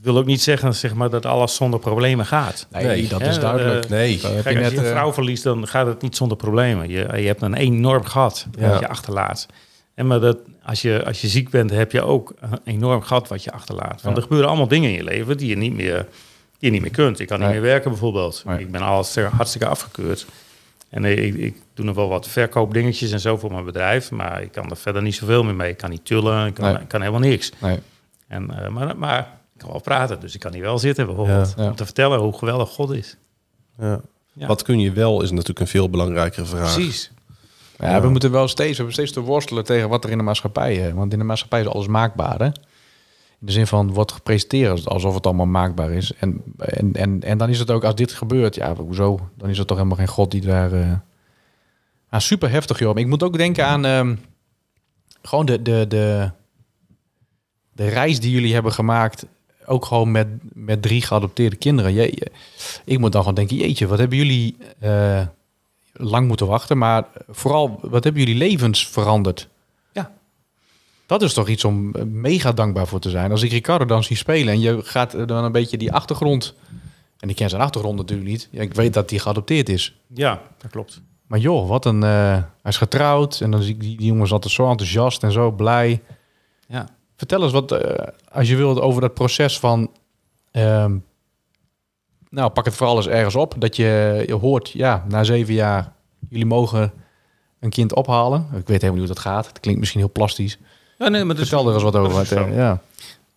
wil ook niet zeggen zeg maar, dat alles zonder problemen gaat. Nee, Nee, dat is duidelijk. eh, Nee, heb je als je een eh, vrouw verliest, dan gaat het niet zonder problemen. Je, je hebt een enorm gat Ja. wat je achterlaat. En maar dat, als, je, als je ziek bent, heb je ook een enorm gat wat je achterlaat. Want Ja. er gebeuren allemaal dingen in je leven die je niet meer, die je niet meer kunt. Ik kan niet meer werken bijvoorbeeld. Nee. Ik ben alles hartstikke afgekeurd. En ik, ik doe nog wel wat verkoopdingetjes en zo voor mijn bedrijf. Maar ik kan er verder niet zoveel meer mee. Ik kan niet tullen, ik kan, ik kan helemaal niks. nee. En, eh, maar, maar ik kan wel praten, dus ik kan hier wel zitten bijvoorbeeld. Ja. Ja. Om te vertellen hoe geweldig God is. ja. Ja. Wat kun je wel is natuurlijk een veel belangrijkere vraag. Precies. Ja, we moeten wel steeds, we hebben steeds te worstelen tegen wat er in de maatschappij is. Want in de maatschappij is alles maakbaar. Hè? In de zin van wordt gepresenteerd alsof het allemaal maakbaar is. En, en, en, en dan is het ook, als dit gebeurt, ja, hoezo? Dan is er toch helemaal geen God die daar. eh ah, super heftig, joh. Maar ik moet ook denken aan ehm, gewoon de, de, de, de reis die jullie hebben gemaakt. Ook gewoon met, met drie geadopteerde kinderen. Je, je- ik moet dan gewoon denken, jeetje, wat hebben jullie eh, lang moeten wachten. Maar vooral, wat hebben jullie levens veranderd? Ja. Dat is toch iets om eh, mega dankbaar voor te zijn. Als ik Ricardo dan zie spelen en je gaat eh, dan een beetje die achtergrond... En ik ken zijn achtergrond natuurlijk niet. Ik weet dat hij geadopteerd is. Ja, dat klopt. Maar joh, wat een... hij is getrouwd en dan zie ik die, die jongens altijd zo enthousiast en zo blij. Vertel eens wat, eh, als je wilt, over dat proces van... ehm, nou, pak het vooral eens ergens op. Dat je, je hoort, ja, na zeven jaar... jullie mogen een kind ophalen. Ik weet helemaal niet hoe dat gaat. Het klinkt misschien heel plastisch. Ja, nee, maar dat is- Vertel er eens wat over. zo. eh, ja.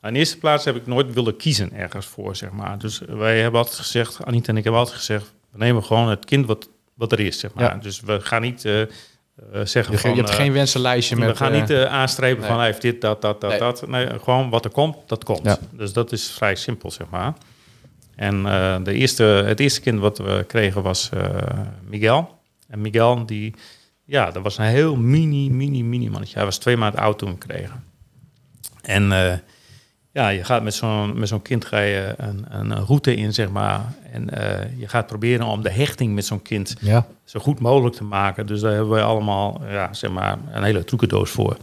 In de eerste plaats heb ik nooit willen kiezen ergens voor, zeg maar. Dus wij hebben altijd gezegd, Anita en ik hebben altijd gezegd... we nemen gewoon het kind wat, wat er is, zeg maar. Ja. Dus we gaan niet eh, zeggen Je, van... je hebt eh, geen wensenlijstje met... we gaan eh, niet eh, aanstrepen nee. van hij heeft dit, dat, dat, dat, Nee. dat. Nee, gewoon wat er komt, dat komt. Ja. Dus dat is vrij simpel, zeg maar. En eh, de eerste, het eerste kind wat we kregen was eh, Miguel. En Miguel, die, ja, dat was een heel mini, mini, mini mannetje. Hij was twee maanden oud toen we hem kregen. En eh, ja, je gaat met zo'n, met zo'n kind ga je een, een route in, zeg maar. En eh, je gaat proberen om de hechting met zo'n kind Ja, zo goed mogelijk te maken. Dus daar hebben we allemaal ja, zeg maar, een hele trucendoos voor.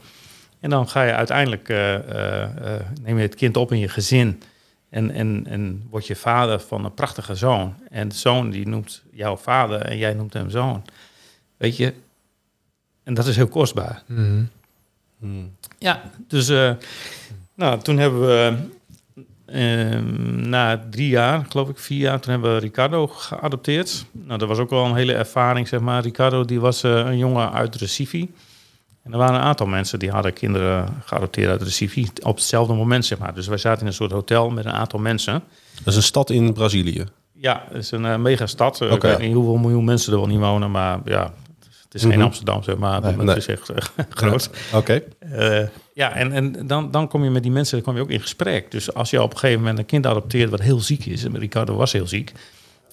En dan ga je uiteindelijk, eh, eh, eh, neem je het kind op in je gezin. En, en, en word je vader van een prachtige zoon. En de zoon die noemt jou vader en jij noemt hem zoon. Weet je? En dat is heel kostbaar. Mhm. Hmm. Ja, dus eh, nou, toen hebben we eh, na drie jaar, geloof ik vier jaar, toen hebben we Ricardo geadopteerd. Nou, dat was ook wel een hele ervaring, zeg maar. Ricardo die was eh, een jongen uit Recife. En er waren een aantal mensen die hadden kinderen geadopteerd uit Recife op hetzelfde moment, zeg maar. Dus wij zaten in een soort hotel met een aantal mensen. Dat is een stad in Brazilië. Ja, het is een eh, megastad. Eh, Oké. Ik weet niet hoeveel miljoen mensen er wel niet wonen, maar ja, het is geen Mhm. Amsterdam, zeg maar. Nee, het nee. is echt eh, [laughs] groot. Oké. Eh, ja, en, en dan, dan kom je met die mensen dan kom je ook in gesprek. Dus als je op een gegeven moment een kind adopteert wat heel ziek is, en Ricardo was heel ziek,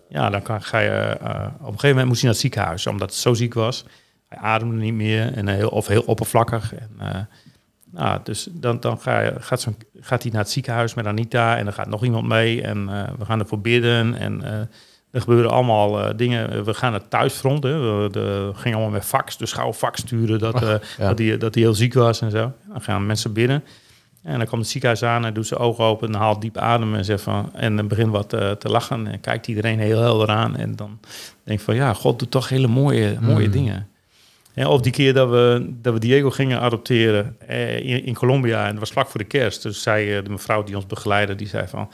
ja, dan kan, ga je eh, op een gegeven moment moest hij naar het ziekenhuis, omdat het zo ziek was. Hij ademde niet meer en heel, of heel oppervlakkig. En, nou, dus dan, dan ga je, gaat, zo'n, gaat hij naar het ziekenhuis met Anita en dan gaat nog iemand mee en we gaan ervoor bidden en er gebeuren allemaal eh, dingen. We gaan het thuisfront. Hè. We, de, gingen allemaal met fax, dus gauw fax sturen dat, eh, ja. dat, hij, dat hij heel ziek was en zo. Dan gaan mensen binnen. En dan komt het ziekenhuis aan en doet zijn ogen open en haalt diep adem en zegt van en dan begint wat eh, te lachen en kijkt iedereen heel helder aan en dan denk ik van ja, God doet toch hele mooie, mooie Mm. dingen. Ja, of die keer dat we, dat we Diego gingen adopteren eh, in, in Colombia en het was vlak voor de kerst. Dus zei eh, de mevrouw die ons begeleidde, die zei van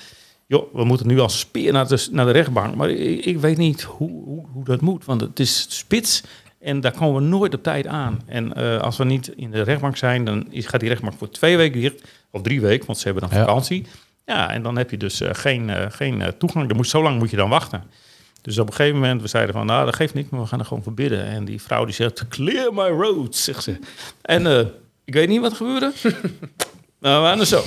joh, we moeten nu als speer naar de, naar de rechtbank. Maar ik, ik weet niet hoe, hoe, hoe dat moet, want het is spits en daar komen we nooit op tijd aan. En eh, als we niet in de rechtbank zijn, dan is, gaat die rechtbank voor twee weken dicht, of drie weken, want ze hebben dan vakantie. Ja, en dan heb je dus eh, geen, eh, geen toegang. Dan moet, zo lang moet je dan wachten. Dus op een gegeven moment, we zeiden van, nou, dat geeft niet, maar we gaan er gewoon voor bidden. En die vrouw die zegt, clear my roads, zegt ze. En ik weet niet wat gebeurde. [laughs] nou, we waren er zo.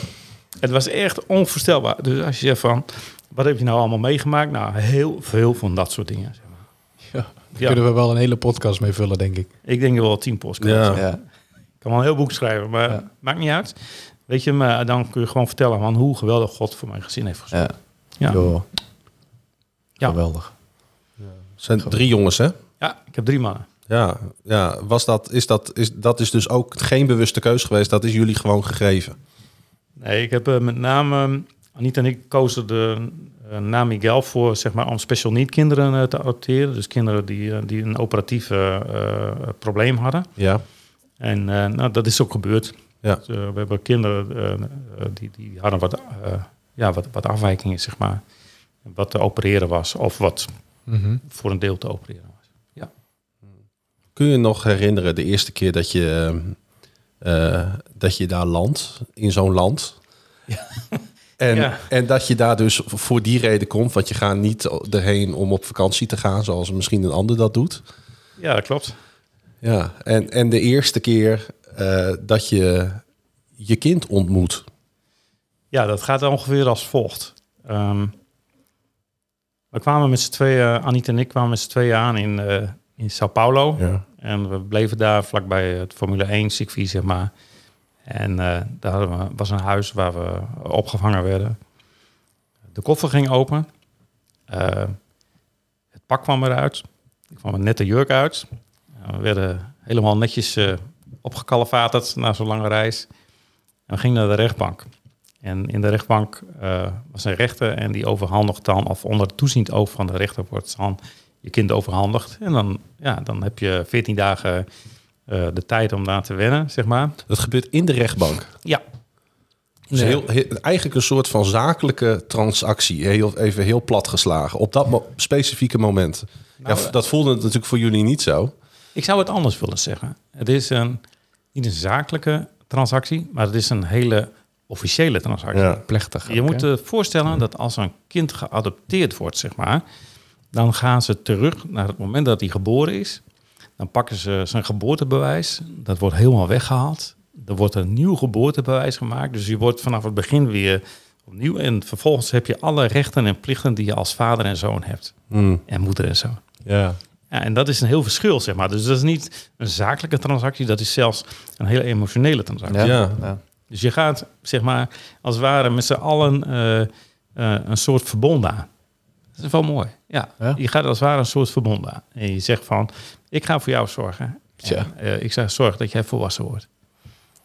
Het was echt onvoorstelbaar. Dus als je zegt van, wat heb je nou allemaal meegemaakt? Nou, heel veel van dat soort dingen. Zeg maar. Ja, daar Ja. kunnen we wel een hele podcast mee vullen, denk ik. Ik denk wel tien postcards. Ja. Ja. Ik kan wel een heel boek schrijven, maar Ja. maakt niet uit. Weet je, maar dan kun je gewoon vertellen van hoe geweldig God voor mijn gezin heeft gezorgd. Ja. Ja. Geweldig. Het zijn drie jongens, hè? Ja, ik heb drie mannen. Ja, ja. Was dat, is dat, is, dat is dus ook geen bewuste keuze geweest. Dat is jullie gewoon gegeven. Nee, ik heb eh, met name, Anita en ik kozen de uh, naam Miguel voor, zeg maar, om special need kinderen eh, te adopteren. Dus kinderen die, eh, die een operatief eh, eh, probleem hadden. Ja. En eh, nou, dat is ook gebeurd. Ja. Dus, eh, we hebben kinderen eh, eh, die, die hadden wat, eh, ja, wat, wat afwijkingen, zeg maar. Wat te opereren was, of wat Mhm. voor een deel te opereren was. Kun je je nog herinneren de eerste keer dat je, eh, dat je daar landt, in zo'n land? [laughs] En, Ja. en dat je daar dus voor die reden komt, want je gaat niet erheen om op vakantie te gaan, zoals misschien een ander dat doet. Ja, dat klopt. Ja, en, en de eerste keer eh, dat je je kind ontmoet. Ja, dat gaat ongeveer als volgt. Ehm, we kwamen met z'n tweeën, Anita en ik kwamen met z'n tweeën aan in, eh, in Sao Paulo. Ja. En we bleven daar vlakbij het Formule 1 circuit, zeg maar. En eh, daar we, was een huis waar we opgevangen werden. De koffer ging open. Eh, het pak kwam eruit. Er kwam een nette jurk uit. We werden helemaal netjes opgekalefaterd na zo'n lange reis. En we gingen naar de rechtbank. En in de rechtbank was een rechter en die overhandigt dan, of onder toeziend oog van de rechter wordt dan je kind overhandigd. En dan, ja, dan heb je 14 dagen eh, de tijd om daar te wennen, zeg maar. Dat gebeurt in de rechtbank. Ja. Dus Nee. heel, heel- eigenlijk een soort van zakelijke transactie. Heel, even heel plat geslagen. Op dat mo- specifieke moment. Nou, ja, dat voelde het natuurlijk voor jullie niet zo. Ik zou het anders willen zeggen. Het is een, niet een zakelijke transactie, maar het is een hele officiële transactie. Ja. Plechtig. Je ook, moet je voorstellen dat als een kind geadopteerd wordt, zeg maar, dan gaan ze terug naar het moment dat hij geboren is. Dan pakken ze zijn geboortebewijs. Dat wordt helemaal weggehaald. Er wordt een nieuw geboortebewijs gemaakt. Dus je wordt vanaf het begin weer opnieuw. En vervolgens heb je alle rechten en plichten die je als vader en zoon hebt. Hmm, En moeder en zoon. ja. Ja, en dat is een heel verschil, zeg maar. Dus dat is niet een zakelijke transactie. Dat is zelfs een hele emotionele transactie. Ja. Ja. Dus je gaat, zeg maar, als het ware met z'n allen eh, eh, een soort verbond aan. Dat is wel mooi. Ja. Ja. je gaat als het ware een soort verbond aan. En je zegt van, ik ga voor jou zorgen. En, eh, ik zeg, zorg dat jij volwassen wordt.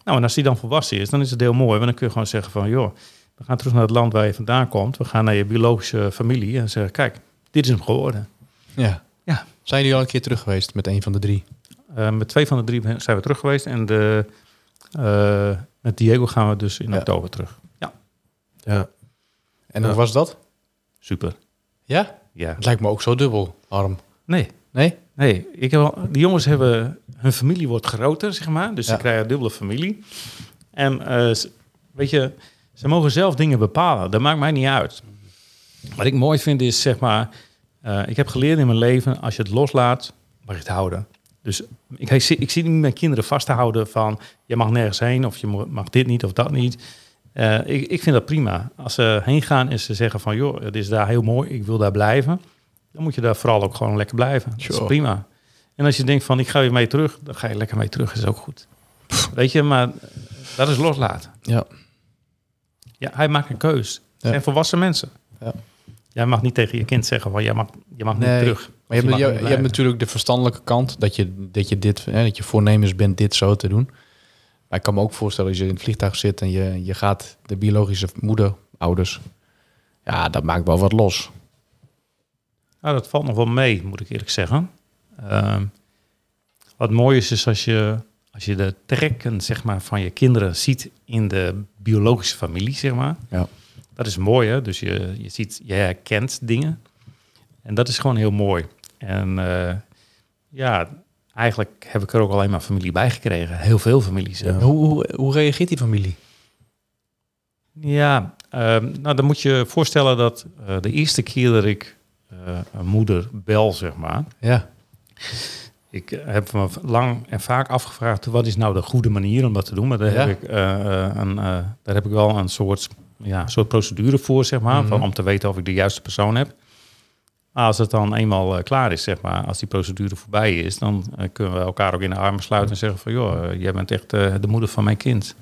Nou, en als die dan volwassen is, dan is het heel mooi. Want dan kun je gewoon zeggen van, joh, we gaan terug naar het land waar je vandaan komt. We gaan naar je biologische familie en zeggen, kijk, dit is hem geworden. Ja. Ja. Zijn jullie al een keer terug geweest met een van de drie? Eh, met twee van de drie zijn we terug geweest. En de, eh, met Diego gaan we dus in Ja. oktober terug. Ja, ja. En Ja. hoe was dat? super. Ja? Ja. Het lijkt me ook zo dubbel, arm. Nee, Nee? nee. Ik heb al, die jongens hebben... Hun familie wordt groter, zeg maar. Dus Ja. ze krijgen een dubbele familie. En eh, ze- weet je, ze mogen zelf dingen bepalen. Dat maakt mij niet uit. Wat ik mooi vind is, zeg maar... eh, ik heb geleerd in mijn leven, als je het loslaat, mag je het houden. Dus ik, ik, zie, ik zie niet mijn kinderen vast te houden van... je mag nergens heen of je mag dit niet of dat niet. Eh, ik, ik vind dat prima. Als ze heen gaan en ze zeggen van... joh, het is daar heel mooi, ik wil daar blijven... dan moet je daar vooral ook gewoon lekker blijven. Dat is prima. En als je denkt van, ik ga weer mee terug... dan ga je lekker mee terug, is ook goed. Weet je, maar dat is loslaten. Ja. Ja, hij maakt een keus. Ja. zijn volwassen mensen. Ja. Jij mag niet tegen je kind zeggen van, jij mag, je mag niet terug. Maar je, hebt, je, je natuurlijk de verstandelijke kant, dat je, dat je dit, hè, dat je voornemens bent dit zo te doen. Maar ik kan me ook voorstellen als je in het vliegtuig zit en je, je gaat de biologische moeder, ouders, ja, dat maakt wel wat los. Nou, dat valt nog wel mee, moet ik eerlijk zeggen. Ehm, wat mooi is, is als je, als je de trekken zeg maar, van je kinderen ziet in de biologische familie, zeg maar. Ja. Dat is mooi, hè? Dus je, je ziet, je herkent dingen. En dat is gewoon heel mooi. En eh, ja, eigenlijk heb ik er ook alleen maar familie bij gekregen. Heel veel families. Hoe, hoe, hoe reageert die familie? Ja, ehm, nou dan moet je voorstellen dat eh, de eerste keer dat ik eh, een moeder bel, zeg maar. Ja. Ik heb me lang en vaak afgevraagd, wat is nou de goede manier om dat te doen? Maar daar, Ja. heb, ik, eh, een, daar heb ik wel een soort, ja, soort procedure voor, zeg maar. Mhm. van, om te weten of ik de juiste persoon heb. Als het dan eenmaal eh, klaar is, zeg maar, als die procedure voorbij is, dan eh, kunnen we elkaar ook in de armen sluiten en zeggen van, joh, eh, jij bent echt de moeder van mijn kind.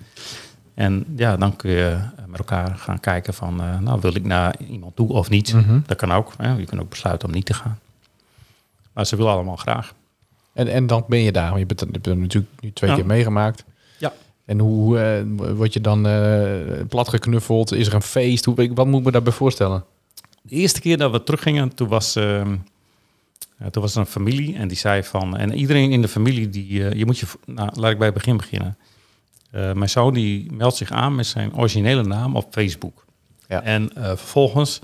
En ja, dan kun je met elkaar gaan kijken van, nou, wil ik naar iemand toe of niet? Mhm. Dat kan ook. Hè? Je kunt ook besluiten om niet te gaan. Maar ze willen allemaal graag. En, en dan ben je daar. Want Je bent, je bent er natuurlijk nu twee Ja. keer meegemaakt. Ja. En hoe eh, word je dan eh platgeknuffeld? Is er een feest? Hoe, wat moet ik me daarbij voorstellen? De eerste keer dat we teruggingen, toen was, ehm, toen was er een familie en die zei van... En iedereen in de familie, die, eh, je moet je... Nou, laat ik bij het begin beginnen. Eh, mijn zoon die meldt zich aan met zijn originele naam op Facebook. Ja. En eh, vervolgens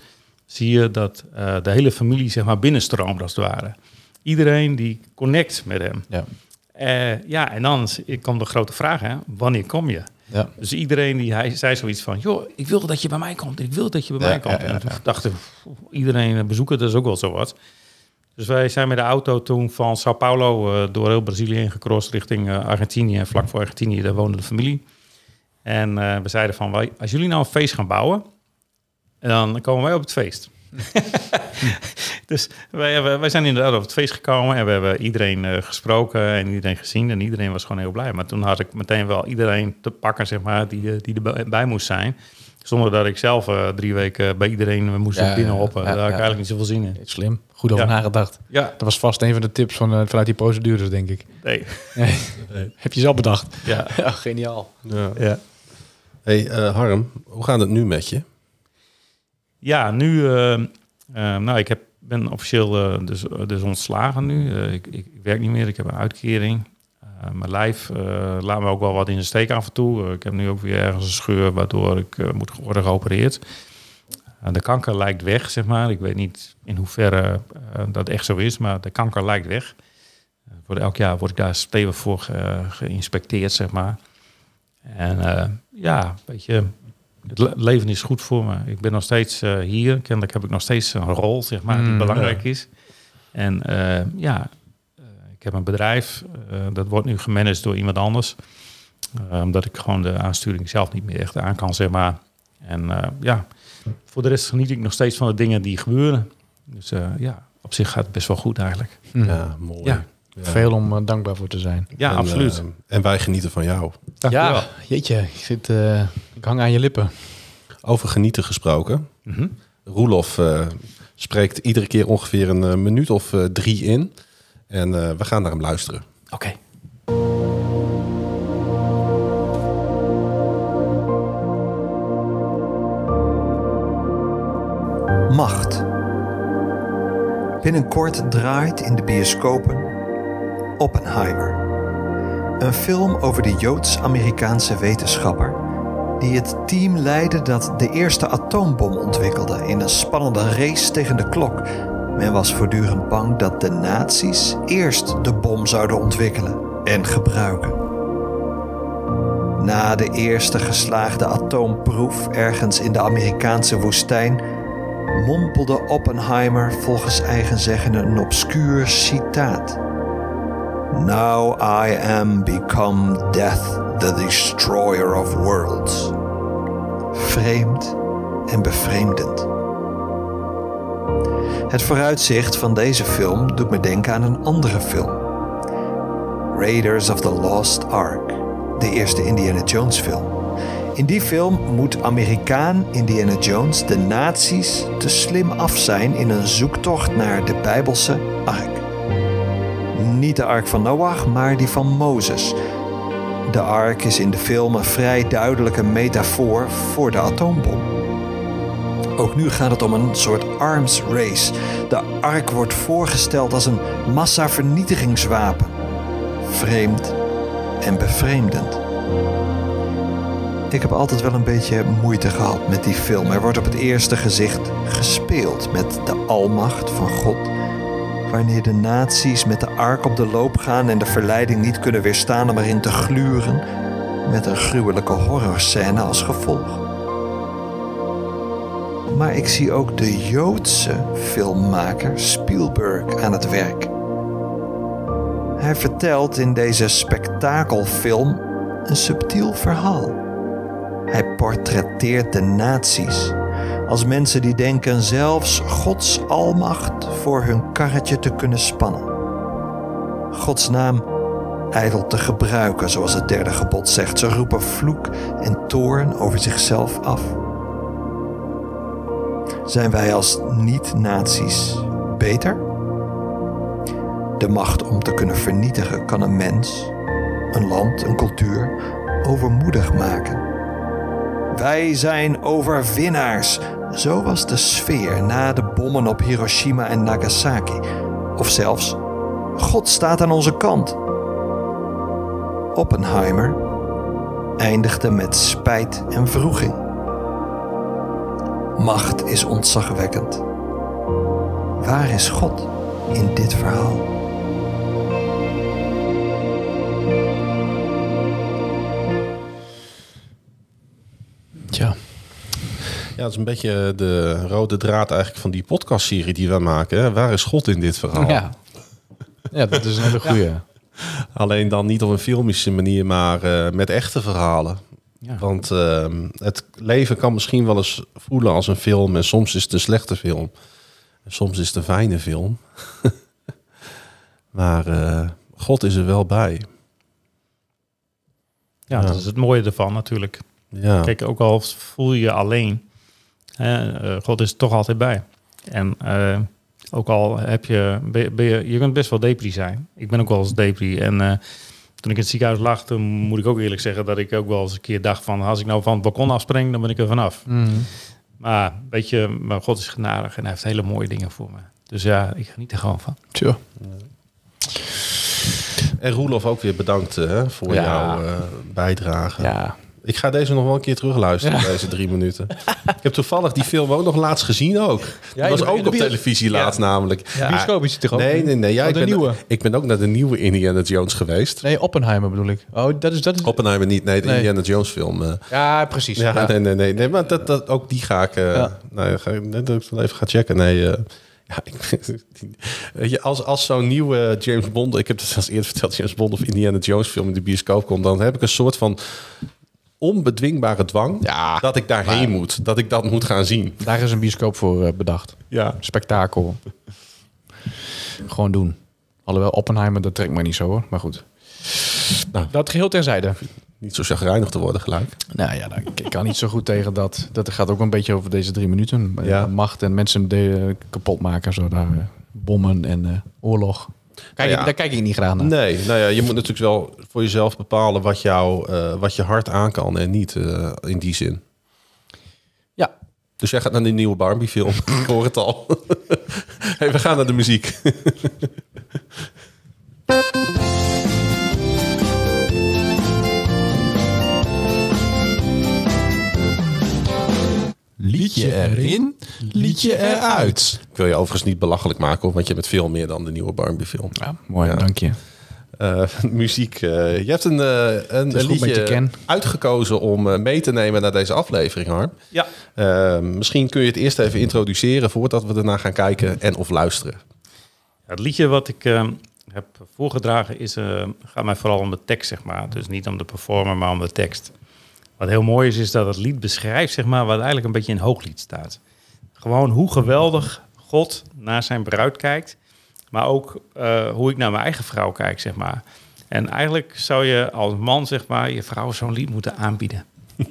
zie je dat de hele familie zeg maar binnenstroomt als het ware. Iedereen die connect met hem. Ja. Eh, ja, en dan komt de grote vraag, hè, wanneer kom je? Ja. Dus iedereen die hij zei zoiets van, joh, ik wil dat je bij mij komt. Ik wil dat je bij mij komt. en toen dachten we, iedereen een bezoeker, dat is ook wel zo wat. Dus wij zijn met de auto toen van Sao Paulo eh, door heel Brazilië heen gecrossed richting eh, Argentinië. En vlak voor Argentinië, daar woonde de familie. En eh, we zeiden van, als jullie nou een feest gaan bouwen, dan komen wij op het feest. [laughs] dus wij, hebben, wij zijn inderdaad op het feest gekomen en we hebben iedereen eh, gesproken en iedereen gezien. En iedereen was gewoon heel blij. Maar toen had ik meteen wel iedereen te pakken, zeg maar, die, eh, die erbij bij moest zijn. Zonder dat ik zelf eh, drie weken bij iedereen moest Ja, binnenhoppen. ja, Daar had ik ja. eigenlijk niet zoveel zin in. Slim. Goed over Ja. nagedacht. Ja, Dat was vast een van de tips van, eh, vanuit die procedures, denk ik. nee. [laughs] Nee. Heb je zelf bedacht? Ja, [laughs] Ja, geniaal. Ja. ja. Hey, eh, Harm, hoe gaat het nu met je? Ja, nu, eh, eh, nou, ik heb, ben officieel eh, dus, dus ontslagen nu. Eh, ik, ik, werk niet meer, ik heb een uitkering. Eh, mijn lijf eh, laat me ook wel wat in de steek af en toe. Eh, ik heb nu ook weer ergens een scheur waardoor ik eh, moet worden geopereerd. Eh, de kanker lijkt weg, zeg maar. Ik weet niet in hoeverre eh, dat echt zo is, maar de kanker lijkt weg. Eh, voor elk jaar word ik daar stevig voor ge- geïnspecteerd, zeg maar. En eh, ja, weet je, het le- leven is goed voor me. Ik ben nog steeds eh, hier. Kennelijk heb ik nog steeds een rol, zeg maar, die Mm, belangrijk is. En eh, ja, eh, ik heb een bedrijf. eh, dat wordt nu gemanaged door iemand anders. Omdat ik gewoon de aansturing zelf niet meer echt aan kan, zeg maar. En eh, ja, voor de rest geniet ik nog steeds van de dingen die gebeuren. Dus eh, ja, op zich gaat het best wel goed eigenlijk. Ja, mooi. Ja. Ja. Veel om eh, dankbaar voor te zijn. Ja, En, absoluut. eh, en wij genieten van jou. Dank u wel. ja, jeetje. Ik, zit, eh, ik hang aan je lippen. Over genieten gesproken. Mhm. Roelof eh, spreekt iedere keer ongeveer een minuut of drie in. En eh, we gaan naar hem luisteren. Oké. Macht. Binnenkort draait in de bioscopen Oppenheimer. Een film over de Joods-Amerikaanse wetenschapper die het team leidde dat de eerste atoombom ontwikkelde in een spannende race tegen de klok. Men was voortdurend bang dat de nazi's eerst de bom zouden ontwikkelen en gebruiken. Na de eerste geslaagde atoomproef ergens in de Amerikaanse woestijn mompelde Oppenheimer volgens eigen zeggen een obscuur citaat. Now I am become death, the destroyer of worlds. Vreemd en bevreemdend. Het vooruitzicht van deze film doet me denken aan een andere film. Raiders of the Lost Ark, de eerste Indiana Jones film. In die film moet Amerikaan Indiana Jones de nazi's te slim af zijn in een zoektocht naar de Bijbelse ark. Niet de ark van Noach, maar die van Mozes. De ark is in de film een vrij duidelijke metafoor voor de atoombom. Ook nu gaat het om een soort arms race. De ark wordt voorgesteld als een massavernietigingswapen. Vreemd en bevreemdend. Ik heb altijd wel een beetje moeite gehad met die film. Er wordt op het eerste gezicht gespeeld met de almacht van God. Wanneer de nazi's met de ark op de loop gaan en de verleiding niet kunnen weerstaan om erin te gluren, met een gruwelijke horrorscène als gevolg. Maar ik zie ook de Joodse filmmaker Spielberg aan het werk. Hij vertelt in deze spektakelfilm een subtiel verhaal. Hij portretteert de nazi's als mensen die denken zelfs Gods almacht voor hun karretje te kunnen spannen. Gods naam ijdel te gebruiken, zoals het derde gebod zegt. Ze roepen vloek en toorn over zichzelf af. Zijn wij als niet-nazi's beter? De macht om te kunnen vernietigen kan een mens, een land, een cultuur overmoedig maken. Wij zijn overwinnaars. Zo was de sfeer na de bommen op Hiroshima en Nagasaki. Of zelfs, God staat aan onze kant. Oppenheimer eindigde met spijt en vroeging. Macht is ontzagwekkend. Waar is God in dit verhaal? Ja, dat is een beetje de rode draad eigenlijk van die podcastserie die wij maken. Hè? Waar is God in dit verhaal? Ja. ja, dat is een hele goeie. Alleen dan niet op een filmische manier, maar eh, met echte verhalen. Ja. Want ehm, het leven kan misschien wel eens voelen als een film. En soms is het een slechte film. En soms is het een fijne film. [laughs] maar eh, God is er wel bij. Ja, dat is het mooie ervan natuurlijk. Ja, Kijk, ook al voel je je alleen, God is er toch altijd bij. En eh, ook al heb je, ben je, je, kunt best wel depri zijn. Ik ben ook wel eens depri. En eh, toen ik in het ziekenhuis lag, toen moet ik ook eerlijk zeggen dat ik ook wel eens een keer dacht van, als ik nou van het balkon afspring, dan ben ik er vanaf. Maar weet je, maar God is genadig en hij heeft hele mooie dingen voor me. Dus ja, ik geniet er gewoon van. Tja. En Roelof ook weer bedankt eh, hè, voor Ja. jouw eh, bijdrage. Ja. Ik ga deze nog wel een keer terugluisteren, Ja. deze drie minuten. Ik heb toevallig die film ook nog laatst gezien ook. Die was ook op televisie laatst namelijk. Ja. Bioscoop is hij toch ook? Nee, nee, nee. Ja, Oh, ik, ben, nieuwe. ik ben ook naar de nieuwe Indiana Jones geweest. Nee, Oppenheimer bedoel ik. Oh, dat is... Dat is... Oppenheimer niet, nee, de Nee. Indiana Jones film. eh. Ja, precies. ja, Ja. Nee, nee, nee, nee. Maar dat, dat, ook die ga ik... Ja. nou, ga ik net even ga checken. Nee, eh, ja, [laughs] als, als zo'n nieuwe James Bond... Ik heb het als eerder verteld, James Bond of Indiana Jones film in de bioscoop komt... dan heb ik een soort van onbedwingbare dwang... Ja, dat ik daarheen moet. Dat ik dat moet gaan zien. Daar is een bioscoop voor eh, bedacht. Ja. Spektakel. Gewoon doen. Alhoewel Oppenheimer, dat trekt mij niet zo hoor. Maar goed. Nou. Dat geheel terzijde. Niet zo chagrijnig te worden gelijk. Nou ja, nou, ik kan niet zo goed tegen dat. Dat gaat ook een beetje over deze drie minuten. Ja. Macht en mensen kapot maken. Zo daar, eh, bommen en eh, oorlog. Kijk, Ja. Daar kijk ik niet graag naar. Nee, nou ja, je moet natuurlijk wel voor jezelf bepalen... wat, jou, eh, wat je hart aan kan en niet eh, in die zin. Ja, Dus jij gaat naar die nieuwe Barbie film. [laughs] Ik hoor het al. [laughs] hey, we gaan naar de muziek. liedje erin, liedje eruit. Ik wil je overigens niet belachelijk maken, hoor, want je bent veel meer dan de nieuwe Barbie film. Ja, mooi, Ja. dank je. Eh, [laughs] muziek. eh, je hebt een, eh, een, liedje ken. uitgekozen om mee te nemen naar deze aflevering, Harm. Ja. Misschien kun je het eerst even introduceren voordat we ernaar gaan kijken en of luisteren. Het liedje wat ik heb voorgedragen is, eh, gaat mij vooral om de tekst, zeg maar. Dus niet om de performer, maar om de tekst. Wat heel mooi is, is dat het lied beschrijft, zeg maar, wat eigenlijk een beetje in hooglied staat. Gewoon hoe geweldig God naar zijn bruid kijkt, maar ook eh, hoe ik naar mijn eigen vrouw kijk, zeg maar. En eigenlijk zou je als man, zeg maar, je vrouw zo'n lied moeten aanbieden. [laughs]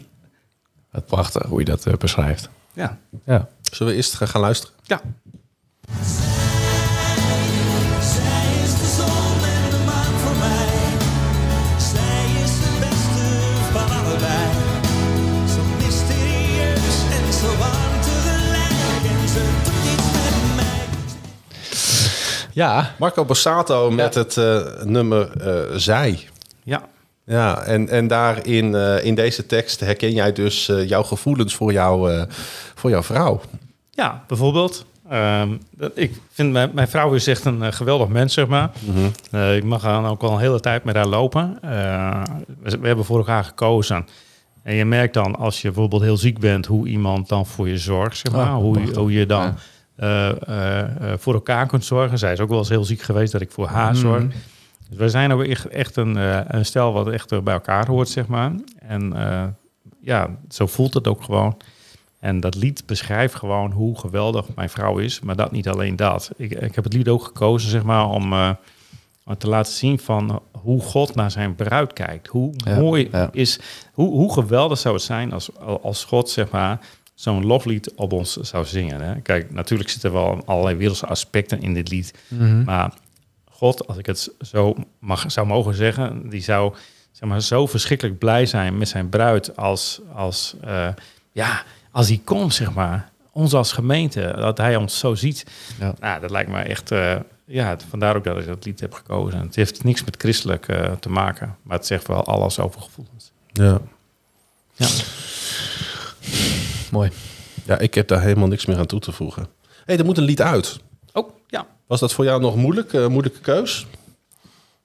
Wat prachtig hoe je dat eh, beschrijft. Ja. Ja. Zullen we eerst gaan gaan luisteren? Ja. Ja, Marco Borsato met het eh, nummer eh, Zij. Ja. Ja, en, en daarin eh, in deze tekst herken jij dus eh, jouw gevoelens voor, jou, eh, voor jouw vrouw. Ja, bijvoorbeeld. ehm, dat, ik vind mijn, mijn vrouw is echt een geweldig mens, zeg maar. Eh, ik mag dan ook al een hele tijd met haar lopen. Eh, we, we hebben voor elkaar gekozen. En je merkt dan, als je bijvoorbeeld heel ziek bent, hoe iemand dan voor je zorgt, zeg maar. Ah, hoe, je- prachtig. hoe je dan Ja. Voor elkaar kunt zorgen. Zij is ook wel eens heel ziek geweest dat ik voor haar zorg. Dus wij zijn ook echt, echt een, eh, een stel wat echt eh, bij elkaar hoort, zeg maar. En eh, ja, zo voelt het ook gewoon. En dat lied beschrijft gewoon hoe geweldig mijn vrouw is. Maar dat niet alleen dat. Ik, ik heb het lied ook gekozen, zeg maar, om eh, te laten zien van hoe God naar zijn bruid kijkt. Hoe Ja, mooi ja. is, hoe, hoe geweldig zou het zijn als, als God, zeg maar, zo'n loflied op ons zou zingen. Hè? Kijk, natuurlijk zitten wel allerlei wereldse aspecten in dit lied. Mhm. Maar God, als ik het zo mag, zou mogen zeggen, die zou zeg maar, zo verschrikkelijk blij zijn met zijn bruid als, als, eh, ja, als hij komt, zeg maar. Ons als gemeente, dat hij ons zo ziet. Ja. Nou, dat lijkt me echt, eh, ja, vandaar ook dat ik dat lied heb gekozen. Het heeft niks met christelijk eh, te maken, maar het zegt wel alles over gevoelens. Ja. Ja. [laughs] Mooi. ja, ik heb daar helemaal niks meer aan toe te voegen. Hé, hey, er moet een lied uit. Oh, ja. Was dat voor jou nog moeilijk? eh, moeilijke keus?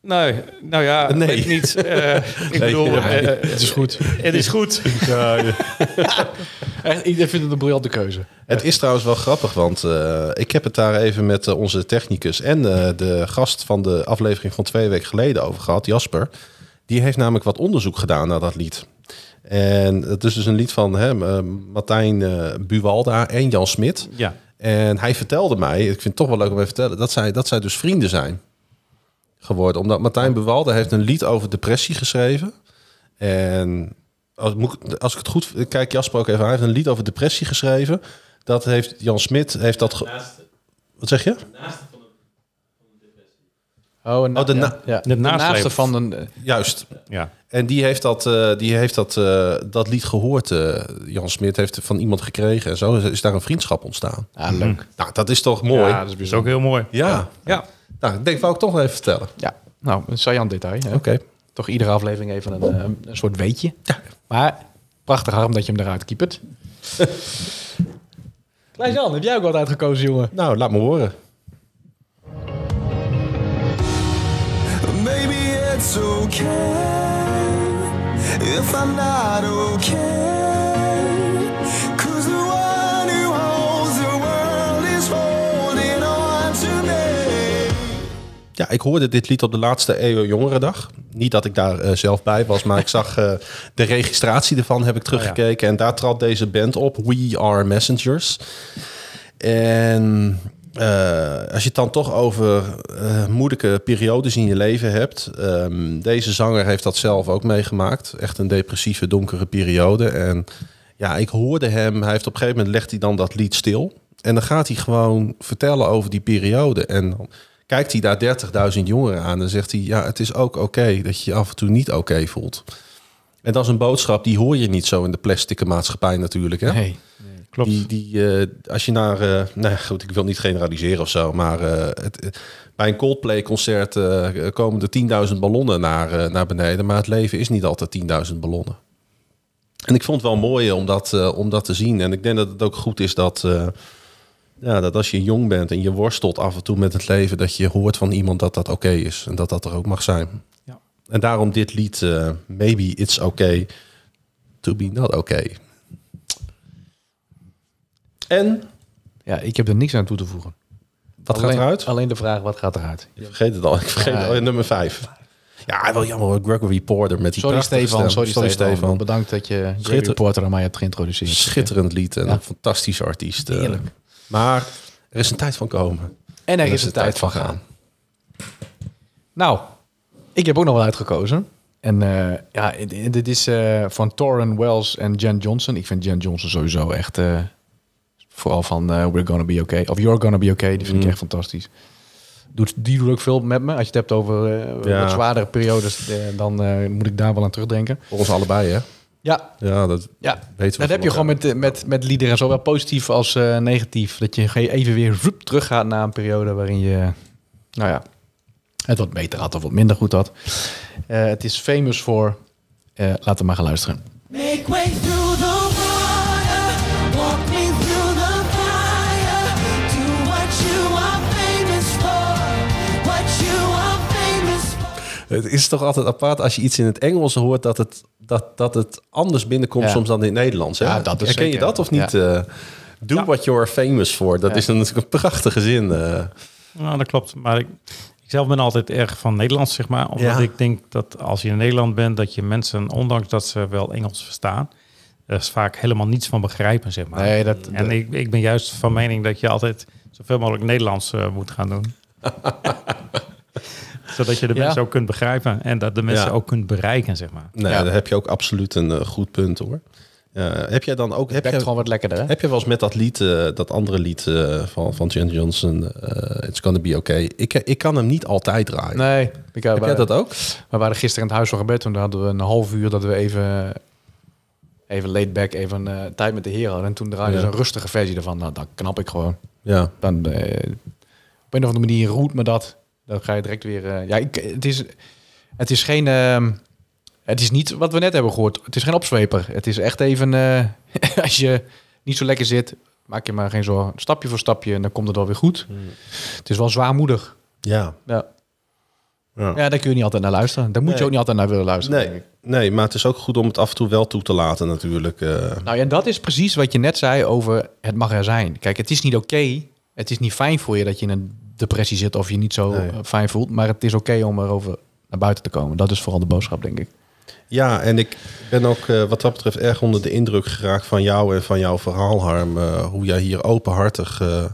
Nee, nou ja, Nee. weet ik niet. Eh, [laughs] ik bedoel, ja, eh, eh, Het is goed. het is goed. [laughs] Echt, iedereen vindt het een briljante keuze. Het is trouwens wel grappig, want eh, ik heb het daar even met eh, onze technicus en eh, de gast van de aflevering van twee weken geleden over gehad, Jasper. Die heeft namelijk wat onderzoek gedaan naar dat lied. En het is dus een lied van hè, eh, Martijn eh, Buwalda en Jan Smit. Ja, En hij vertelde mij, ik vind het toch wel leuk om even te vertellen, dat zij, dat zij dus vrienden zijn geworden. Omdat Martijn Buwalda heeft een lied over depressie geschreven. En als, als ik het goed... Kijk Jasper ook even aan. Hij heeft een lied over depressie geschreven. Dat heeft Jan Smit... Heeft dat ge- Wat zeg je? Oh, Oh, de ja, na- ja. de naaste van een... eh, Juist. ja. En die heeft dat, eh, die heeft dat, eh, dat lied gehoord. eh, Jan Smit heeft van iemand gekregen. En zo is, is daar een vriendschap ontstaan. Ah, leuk. Nou, dat is toch mooi? Ja, Ja. dat is Dat is ook heel mooi. ja. Ja. Nou, ik denk, wou ik toch nog even vertellen. Ja, nou, een saillant detail. Hè? Oké. Toch iedere aflevering even een, eh, een soort weetje. Maar prachtig harm dat je hem eruit kiepert. [laughs] Klein Jan, heb jij ook wat uitgekozen, jongen? Nou, laat me horen. It's okay if I'm not okay. Cause the one who holds the world is holding on to me. Ja, ik hoorde dit lied op de laatste EO Jongerendag. Niet dat ik daar eh, zelf bij was, maar ik zag eh, de registratie ervan, heb ik teruggekeken. En daar trad deze band op, We Are Messengers. En eh, als je het dan toch over eh, moeilijke periodes in je leven hebt. ehm, deze zanger heeft dat zelf ook meegemaakt. Echt een depressieve, donkere periode. En ja, ik hoorde hem. Hij heeft op een gegeven moment legt hij dan dat lied stil. En dan gaat hij gewoon vertellen over die periode. En dan kijkt hij daar 30.000 jongeren aan en zegt hij... ja, het is ook oké dat je je af en toe niet oké voelt. En dat is een boodschap, die hoor je niet zo in de plastic maatschappij natuurlijk. Hè? Klopt. Die, die, eh, als je naar, eh nou ja, goed, ik wil niet generaliseren of zo, maar eh, het, bij een Coldplay-concert komen er 10.000 ballonnen naar, naar beneden, maar het leven is niet altijd 10.000 ballonnen. En ik vond het wel mooi om dat, om dat te zien. En ik denk dat het ook goed is dat, ja, dat als je jong bent en je worstelt af en toe met het leven, dat je hoort van iemand dat dat oké is en dat dat er ook mag zijn. Ja. En daarom dit lied, Maybe It's Okay to Be Not Okay. En Ja, ik heb er niks aan toe te voegen. wat alleen, gaat eruit? Alleen de vraag, wat gaat eruit? Vergeet het al. Ik vergeet Ja. het al. Nummer vijf. Ja, wel jammer hoor. Gregory Porter met die Sorry Stefan, stem. sorry, Stefan. Bedankt dat je Gregory Porter aan mij hebt geïntroduceerd. Schitterend lied en Ja. een fantastische artiest. eh. Heerlijk. Maar er is een tijd van komen. En er is een tijd van gaan. Nou, ik heb ook nog wel uitgekozen. En eh, ja, dit is eh, van Torren Wells en Jen Johnson. Ik vind Jen Johnson sowieso echt... vooral van eh, We're Gonna Be Okay. Of You're Gonna Be Okay. Die vind Mm. ik echt fantastisch. Doet, die doet ook veel met me. Als je het hebt over eh, Ja. wat zwaardere periodes... eh, dan eh, moet ik daar wel aan terugdenken. Voor ons allebei, hè? Ja, Ja, dat ja. weten we. Dat heb je gewoon met, met, met liederen, zowel positief als eh, negatief. Dat je even weer zoep, teruggaat naar een periode waarin je, nou ja, het wat beter had of wat minder goed had. Eh, het is famous voor, eh, laten we maar gaan luisteren. Make way through Het is toch altijd apart als je iets in het Engels hoort dat het, dat, dat het anders binnenkomt Ja. soms dan in het Nederlands. Hè? Ja, dat is Herken je dat of niet? Ja. eh do what you're famous for. Dat Ja. is een, natuurlijk een prachtige zin. eh. Nou, dat klopt. Maar ik, ik zelf ben altijd erg van Nederlands, zeg maar. Omdat Ja. ik denk dat als je in Nederland bent, dat je mensen, ondanks dat ze wel Engels verstaan, er is vaak helemaal niets van begrijpen, zeg maar. Nee, dat, En ik, ik ben juist van mening dat je altijd zoveel mogelijk Nederlands eh, moet gaan doen. [laughs] Zodat je de Ja. mensen ook kunt begrijpen en dat de mensen Ja. ook kunt bereiken, zeg maar. Nee, Ja. daar heb je ook absoluut een eh, goed punt hoor. Heb jij dan ook... Heb jij, gewoon wat lekkerder, hè? heb je wel eens met dat lied, eh, dat andere lied eh, van, van Jen Johnson, eh, It's Gonna Be Okay. Ik, ik kan hem niet altijd draaien. Nee. Ik, heb jij dat ook? We waren gisteren in het huis van gebed. Toen hadden we een half uur dat we even, even laid back, even eh, tijd met de heren hadden. En toen draaide Ja. ze een rustige versie ervan. Nou, dan knap ik gewoon. Ja. Dan, eh, op een of andere manier roet me dat. Dan ga je direct weer... eh, ja, ik, het, is, het is geen... ehm, het is niet wat we net hebben gehoord. Het is geen opzweper. Het is echt even... eh, [laughs] als je niet zo lekker zit, maak je maar geen zorgen. Stapje voor stapje en dan komt het wel weer goed. Het is wel zwaarmoedig. Ja. Ja. Ja. ja, daar kun je niet altijd naar luisteren. Daar moet je ook niet altijd naar willen luisteren. denk Nee, ik. nee, maar het is ook goed om het af en toe wel toe te laten natuurlijk. eh. Nou ja, en dat is precies wat je net zei over het mag er zijn. Kijk, het is niet oké. Het is niet fijn voor je dat je in een depressie zit of je niet zo Nee. eh, fijn voelt. Maar het is oké om erover naar buiten te komen. Dat is vooral de boodschap, denk ik. Ja, en ik ben ook eh, wat dat betreft erg onder de indruk geraakt van jou en van jouw verhaal, Harm. eh, hoe jij hier openhartig eh,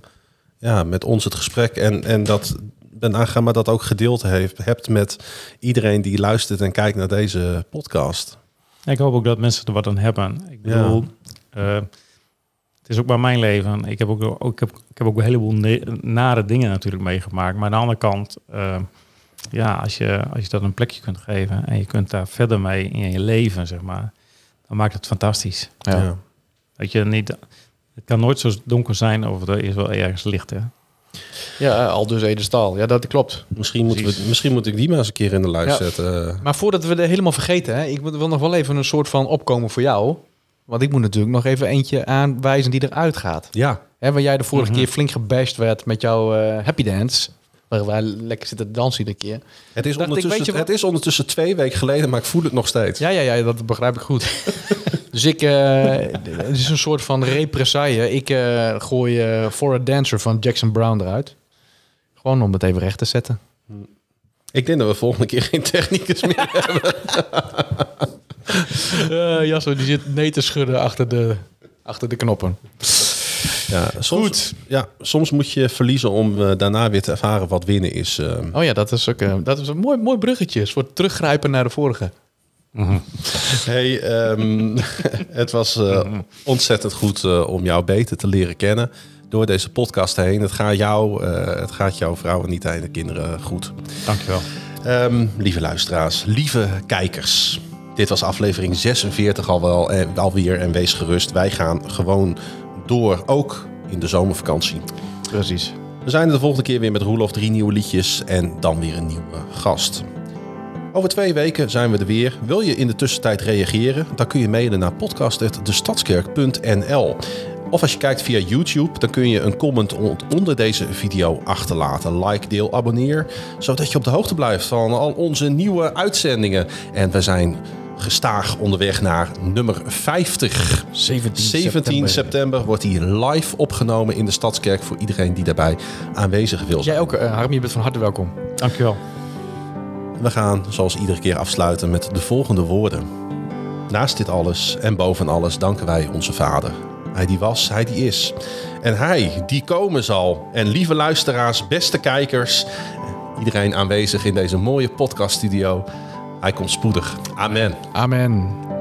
ja, met ons het gesprek en, en dat ben aangegaan, maar dat ook gedeeld heeft, hebt met iedereen die luistert en kijkt naar deze podcast. Ik hoop ook dat mensen er wat aan hebben. Ik bedoel, eh, is ook maar mijn leven. Ik heb ook, ook, ik heb, ik heb ook een heleboel nare dingen natuurlijk meegemaakt. Maar aan de andere kant, eh, ja, als je, als je dat een plekje kunt geven en je kunt daar verder mee in je leven, zeg maar, dan maakt het fantastisch. Ja. Dat je niet, het kan nooit zo donker zijn of er is wel ergens licht. Hè? Ja, al dus Edestal. Ja, dat klopt. Misschien, moeten we, misschien moet ik die maar eens een keer in de lijst Ja. zetten. Maar voordat we er helemaal vergeten, hè, ik wil nog wel even een soort van opkomen voor jou. Want ik moet natuurlijk nog even eentje aanwijzen die eruit gaat. ja, Hè, waar jij de vorige Mhm. keer flink gebashed werd met jouw eh, happy dance. Waar wij lekker zitten te dansen iedere keer. het is, Dacht ondertussen, het is ondertussen twee weken geleden, maar ik voel het nog steeds. Ja, ja, ja, dat begrijp ik goed. [laughs] dus ik, eh, het is een soort van represaille. Ik eh, gooi For a Dancer van Jackson Brown eruit. Gewoon om het even recht te zetten. Ik denk dat we volgende keer geen technicus meer [laughs] hebben. Uh, Jasper die zit nee te schudden achter de, achter de knoppen. Ja, soms, Goed. Ja, soms moet je verliezen om eh, daarna weer te ervaren wat winnen is. eh. Oh ja, dat is ook eh, dat is een mooi, mooi bruggetje. Een soort teruggrijpen naar de vorige. Hey, ehm, [laughs] het was eh, ontzettend goed eh, om jou beter te leren kennen door deze podcast heen. Het gaat jou, eh, het gaat jouw vrouw Anita en de kinderen goed. Dankjewel. Ehm, lieve luisteraars, lieve kijkers. Dit was aflevering 46 al wel, en alweer en wees gerust. Wij gaan gewoon door, ook in de zomervakantie. Precies. We zijn er de volgende keer weer met Roelof, drie nieuwe liedjes en dan weer een nieuwe gast. Over twee weken zijn we er weer. Wil je in de tussentijd reageren? Dan kun je mailen naar podcast.destadskerk.nl Of als je kijkt via YouTube, dan kun je een comment on- onder deze video achterlaten. Like, deel, abonneer, zodat je op de hoogte blijft van al onze nieuwe uitzendingen. En we zijn gestaag onderweg naar nummer 50. 17, 17 september. wordt hij live opgenomen in de Stadskerk voor iedereen die daarbij aanwezig wil zijn. Jij ook, uh, Harm, je bent van harte welkom. Dankjewel. We gaan zoals iedere keer afsluiten met de volgende woorden. Naast dit alles en boven alles danken wij onze Vader. Hij die was, hij die is. En hij die komen zal. En lieve luisteraars, beste kijkers, iedereen aanwezig in deze mooie podcaststudio. Hij komt spoedig. Amen. Amen.